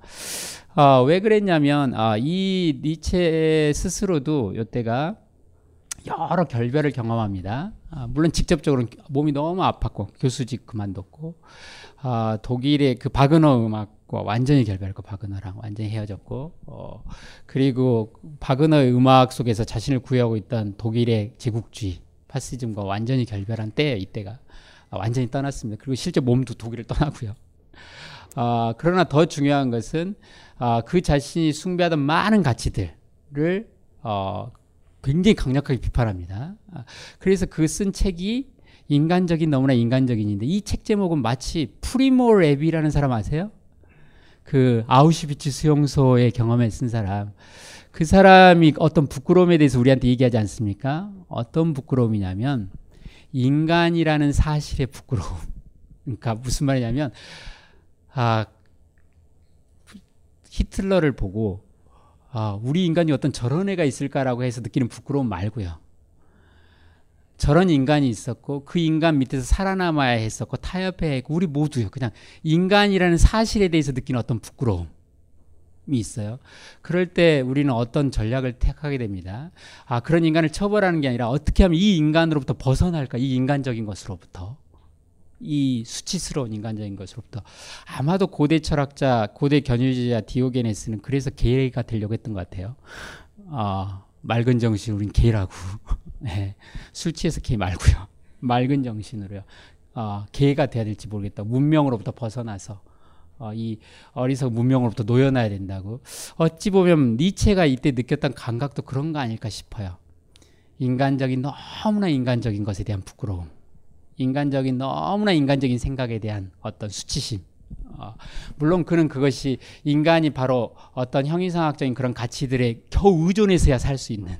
어, 왜 그랬냐면, 어, 이 니체 스스로도 이때가 여러 결별을 경험합니다. 아, 물론 직접적으로 몸이 너무 아팠고 교수직 그만뒀고 아, 독일의 그 바그너 음악 과 완전히 결별했고 바그너랑 완전히 헤어졌고 어, 그리고 바그너의 음악 속에서 자신을 구해하고 있던 독일의 제국주의 파시즘과 완전히 결별한 때 이때가 완전히 떠났습니다. 그리고 실제 몸도 독일을 떠나고요. 아, 그러나 더 중요한 것은 아, 그 자신이 숭배하던 많은 가치들을 어, 굉장히 강력하게 비판합니다. 아, 그래서 그 쓴 책이 인간적인 너무나 인간적인인데 이 책 제목은 마치 프리모 레비라는 사람 아세요? 그 아우슈비츠 수용소의 경험에 쓴 사람. 그 사람이 어떤 부끄러움에 대해서 우리한테 얘기하지 않습니까? 어떤 부끄러움이냐면 인간이라는 사실의 부끄러움. 그러니까 무슨 말이냐면 아 히틀러를 보고 아, 우리 인간이 어떤 저런 애가 있을까라고 해서 느끼는 부끄러움 말고요. 저런 인간이 있었고 그 인간 밑에서 살아남아야 했었고 타협해야 했고 우리 모두요. 그냥 인간이라는 사실에 대해서 느끼는 어떤 부끄러움 이 있어요. 그럴 때 우리는 어떤 전략을 택하게 됩니다. 아, 그런 인간을 처벌하는 게 아니라 어떻게 하면 이 인간으로부터 벗어날까? 이 인간적인 것으로부터. 이 수치스러운 인간적인 것으로부터 아마도 고대 철학자, 고대 견유주자 디오게네스는 그래서 개가 되려고 했던 것 같아요. 어, 맑은 정신, 우린 개라고. 네, 술 취해서 개 말고요. 맑은 정신으로요. 어, 개가 돼야 될지 모르겠다. 문명으로부터 벗어나서 어, 이 어리석은 문명으로부터 놓여놔야 된다고. 어찌 보면 니체가 이때 느꼈던 감각도 그런 거 아닐까 싶어요. 인간적인 너무나 인간적인 것에 대한 부끄러움. 인간적인 너무나 인간적인 생각에 대한 어떤 수치심. 어, 물론 그는 그것이 인간이 바로 어떤 형이상학적인 그런 가치들에 겨우 의존해서야 살 수 있는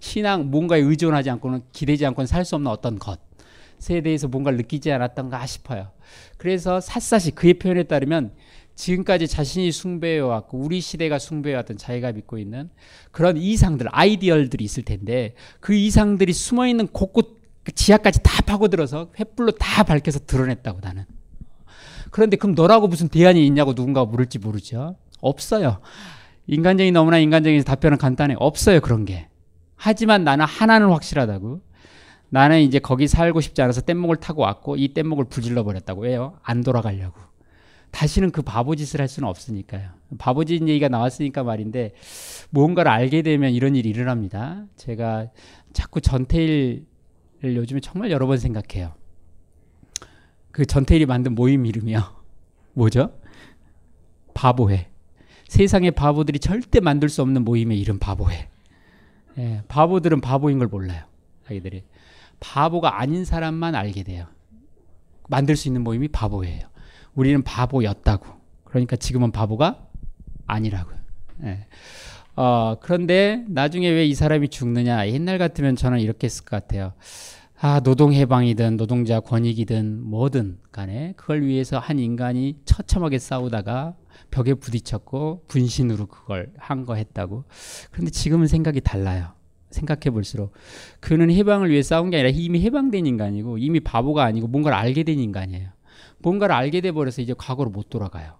신앙 뭔가에 의존하지 않고는 기대지 않고는 살 수 없는 어떤 것에 대해서 뭔가를 느끼지 않았던가 싶어요. 그래서 샅샅이 그의 표현에 따르면 지금까지 자신이 숭배해왔고 우리 시대가 숭배해왔던 자기가 믿고 있는 그런 이상들, 아이디얼들이 있을 텐데 그 이상들이 숨어있는 곳곳 그 지하까지 다 파고들어서 횃불로 다 밝혀서 드러냈다고 나는. 그런데 그럼 너라고 무슨 대안이 있냐고 누군가 물을지 모르죠. 없어요. 인간적인 너무나 인간적인 답변은 간단해. 없어요 그런 게. 하지만 나는 하나는 확실하다고. 나는 이제 거기 살고 싶지 않아서 뗏목을 타고 왔고 이 뗏목을 불질러 버렸다고. 왜요? 안 돌아가려고. 다시는 그 바보짓을 할 수는 없으니까요. 바보짓 얘기가 나왔으니까 말인데 무언가를 알게 되면 이런 일이 일어납니다. 제가 자꾸 전태일 요즘에 정말 여러 번 생각해요. 그 전태일이 만든 모임 이름이요. 뭐죠? 바보회. 세상의 바보들이 절대 만들 수 없는 모임의 이름 바보회. 예, 바보들은 바보인 걸 몰라요. 자기들이. 바보가 아닌 사람만 알게 돼요. 만들 수 있는 모임이 바보예요. 우리는 바보였다고. 그러니까 지금은 바보가 아니라고요. 예. 어, 그런데 나중에 왜 이 사람이 죽느냐? 옛날 같으면 저는 이렇게 했을 것 같아요. 아, 노동해방이든 노동자 권익이든 뭐든 간에 그걸 위해서 한 인간이 처참하게 싸우다가 벽에 부딪혔고 분신으로 그걸 한 거 했다고. 그런데 지금은 생각이 달라요. 생각해 볼수록 그는 해방을 위해 싸운 게 아니라 이미 해방된 인간이고 이미 바보가 아니고 뭔가를 알게 된 인간이에요. 뭔가를 알게 돼 버려서 이제 과거로 못 돌아가요.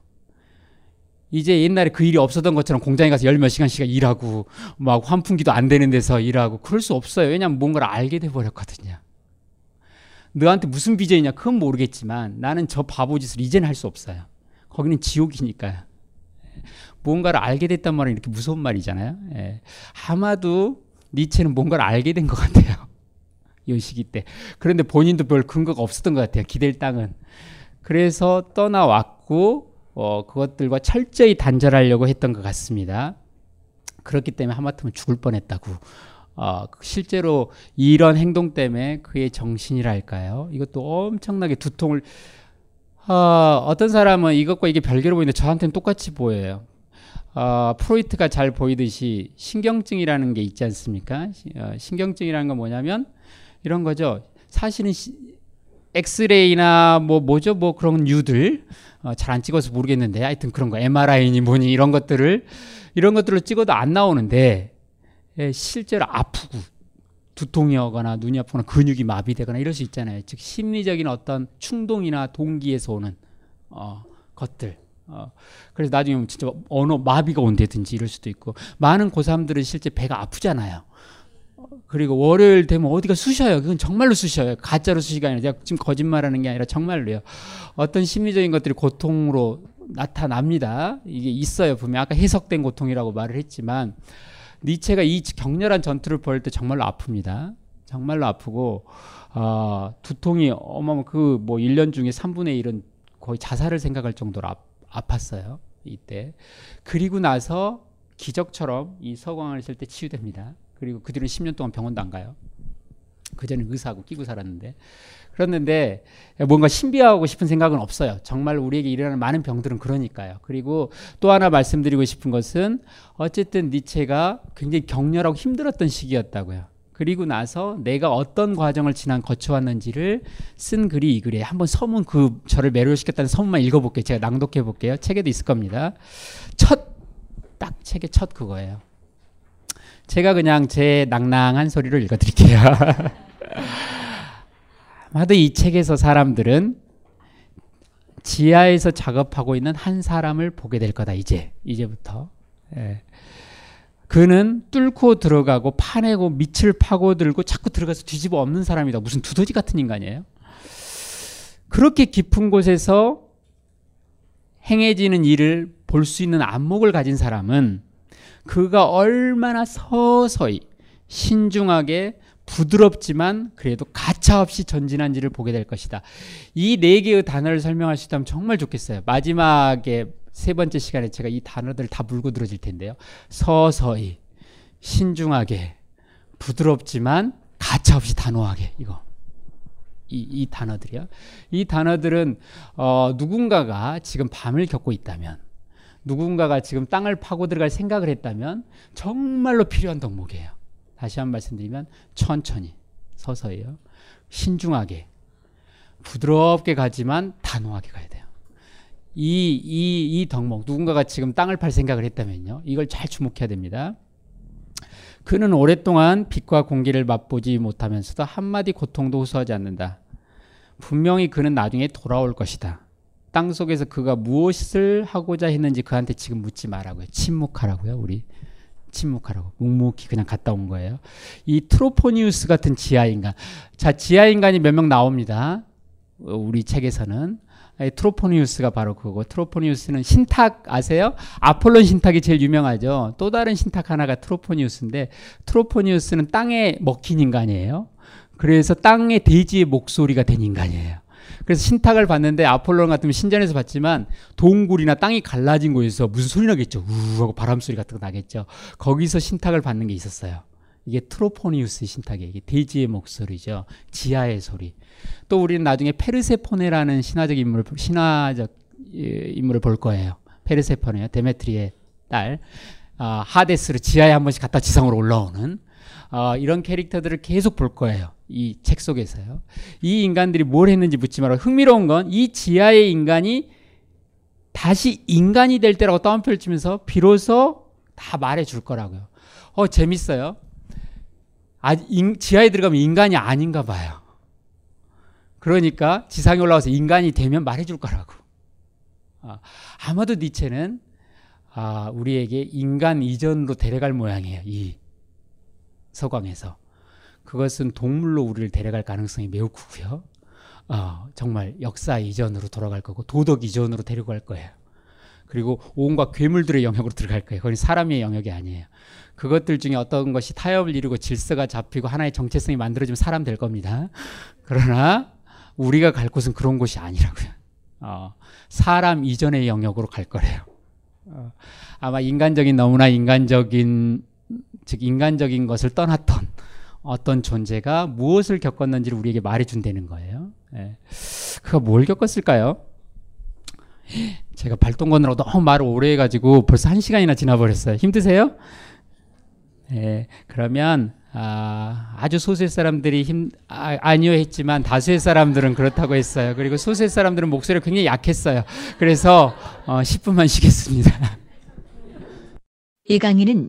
이제 옛날에 그 일이 없었던 것처럼 공장에 가서 열 몇 시간씩 일하고 막 환풍기도 안 되는 데서 일하고 그럴 수 없어요. 왜냐하면 뭔가를 알게 돼 버렸거든요. 너한테 무슨 비전이냐 그건 모르겠지만 나는 저 바보 짓을 이제는 할 수 없어요. 거기는 지옥이니까요. 뭔가를 알게 됐단 말은 이렇게 무서운 말이잖아요. 예. 아마도 니체는 뭔가를 알게 된 것 같아요. 이 시기 때. 그런데 본인도 별 근거가 없었던 것 같아요. 기댈 땅은. 그래서 떠나왔고 어, 그것들과 철저히 단절하려고 했던 것 같습니다. 그렇기 때문에 하마터면 죽을 뻔했다고 어, 실제로 이런 행동 때문에 그의 정신이랄까요? 이것도 엄청나게 두통을 어, 어떤 사람은 이것과 이게 별개로 보이는데 저한테는 똑같이 보여요. 어, 프로이트가 잘 보이듯이 신경증이라는 게 있지 않습니까? 어, 신경증이라는 건 뭐냐면 이런 거죠. 사실은 시, 엑스레이나 뭐 뭐죠 뭐 그런 뉴들 어, 잘 안 찍어서 모르겠는데 하여튼 그런 거 MRI니 뭐니 이런 것들을 이런 것들을 찍어도 안 나오는데 예, 실제로 아프고 두통이 오거나 눈이 아프거나 근육이 마비되거나 이럴 수 있잖아요. 즉 심리적인 어떤 충동이나 동기에서 오는 어, 것들. 어, 그래서 나중에 진짜 언어 마비가 온다든지 이럴 수도 있고 많은 고3들은 실제 배가 아프잖아요. 그리고 월요일 되면 어디가 쑤셔요. 그건 정말로 쑤셔요. 가짜로 쑤시가 아니라 지금 거짓말하는 게 아니라 정말로요. 어떤 심리적인 것들이 고통으로 나타납니다. 이게 있어요. 분명 아까 해석된 고통이라고 말을 했지만 니체가 이 격렬한 전투를 벌일 때 정말로 아픕니다. 정말로 아프고 어, 두통이 어마어마 그뭐 1년 중에 3분의 1은 거의 자살을 생각할 정도로 아, 팠어요 이때. 그리고 나서 기적처럼 이 서광을 쓸 때 치유됩니다. 그리고 그 뒤로 10년 동안 병원도 안 가요. 그전에 의사하고 끼고 살았는데 그랬는데 뭔가 신비하고 싶은 생각은 없어요. 정말 우리에게 일어나는 많은 병들은 그러니까요. 그리고 또 하나 말씀드리고 싶은 것은 어쨌든 니체가 굉장히 격렬하고 힘들었던 시기였다고요. 그리고 나서 내가 어떤 과정을 지난 거쳐왔는지를 쓴 글이 이 글이에요. 한번 서문 그 저를 매료시켰다는 서문만 읽어볼게요. 제가 낭독해 볼게요. 책에도 있을 겁니다. 첫 딱 책의 첫 그거예요. 제가 그냥 제 낭낭한 소리를 읽어드릴게요. 아마도 이 책에서 사람들은 지하에서 작업하고 있는 한 사람을 보게 될 거다 이제 이제부터. 예. 그는 뚫고 들어가고 파내고 밑을 파고들고 자꾸 들어가서 뒤집어 엎는 사람이다. 무슨 두더지 같은 인간이에요. 그렇게 깊은 곳에서 행해지는 일을 볼 수 있는 안목을 가진 사람은 그가 얼마나 서서히 신중하게 부드럽지만 그래도 가차없이 전진한지를 보게 될 것이다. 이 네 개의 단어를 설명할 수 있다면 정말 좋겠어요. 마지막에 세 번째 시간에 제가 이 단어들을 다 물고 들어질 텐데요. 서서히, 신중하게, 부드럽지만 가차없이 단호하게 이거. 이, 이 단어들이요. 이 단어들은 어, 누군가가 지금 밤을 겪고 있다면, 누군가가 지금 땅을 파고 들어갈 생각을 했다면 정말로 필요한 덕목이에요. 다시 한번 말씀드리면 천천히, 서서히요. 신중하게, 부드럽게 가지만 단호하게 가야 돼요. 이, 이, 이 덕목, 누군가가 지금 땅을 팔 생각을 했다면요. 이걸 잘 주목해야 됩니다. 그는 오랫동안 빛과 공기를 맛보지 못하면서도 한마디 고통도 호소하지 않는다. 분명히 그는 나중에 돌아올 것이다. 땅 속에서 그가 무엇을 하고자 했는지 그한테 지금 묻지 말라고요. 침묵하라고요, 우리. 침묵하라고. 묵묵히 그냥 갔다 온 거예요. 이 트로포니우스 같은 지하 인간. 자, 지하 인간이 몇 명 나옵니다. 우리 책에서는. 트로포니우스가 바로 그거고 트로포니우스는 신탁 아세요? 아폴론 신탁이 제일 유명하죠. 또 다른 신탁 하나가 트로포니우스인데 트로포니우스는 땅에 먹힌 인간이에요. 그래서 땅의 대지의 목소리가 된 인간이에요. 그래서 신탁을 봤는데 아폴론 같으면 신전에서 봤지만 동굴이나 땅이 갈라진 곳에서 무슨 소리 나겠죠. 우 하고 바람 소리 같은 거 나겠죠. 거기서 신탁을 받는 게 있었어요. 이게 트로포니우스 신탁이에요. 이게 대지의 목소리죠. 지하의 소리. 또 우리는 나중에 페르세포네라는 신화적 인물을 신화적 인물을 볼 거예요. 페르세포네요. 데메트리의 딸. 어, 하데스를 지하에 한 번씩 갔다 지상으로 올라오는 어, 이런 캐릭터들을 계속 볼 거예요. 이 책 속에서요. 이 인간들이 뭘 했는지 묻지 말아. 흥미로운 건 이 지하의 인간이 다시 인간이 될 때라고 따옴표를 치면서 비로소 다 말해 줄 거라고요. 어, 재밌어요. 아, 인, 지하에 들어가면 인간이 아닌가 봐요. 그러니까 지상에 올라와서 인간이 되면 말해 줄 거라고. 아, 아마도 니체는 아, 우리에게 인간 이전으로 데려갈 모양이에요. 이 서광에서. 그것은 동물로 우리를 데려갈 가능성이 매우 크고요. 어, 정말 역사 이전으로 돌아갈 거고 도덕 이전으로 데려갈 거예요. 그리고 온갖 괴물들의 영역으로 들어갈 거예요. 그건 사람의 영역이 아니에요. 그것들 중에 어떤 것이 타협을 이루고 질서가 잡히고 하나의 정체성이 만들어지면 사람 될 겁니다. 그러나 우리가 갈 곳은 그런 곳이 아니라고요. 어, 사람 이전의 영역으로 갈 거래요. 어, 아마 인간적인 너무나 인간적인 즉 인간적인 것을 떠났던 어떤 존재가 무엇을 겪었는지를 우리에게 말해준다는 거예요. 예. 그가 뭘 겪었을까요? 제가 발동건으로 너무 말을 오래 해가지고 벌써 한 시간이나 지나버렸어요. 힘드세요? 예, 그러면 아, 아주 소수의 사람들이 힘 아, 아니요 했지만 다수의 사람들은 그렇다고 했어요. 그리고 소수의 사람들은 목소리가 굉장히 약했어요. 그래서 어, 10분만 쉬겠습니다. 이 강의는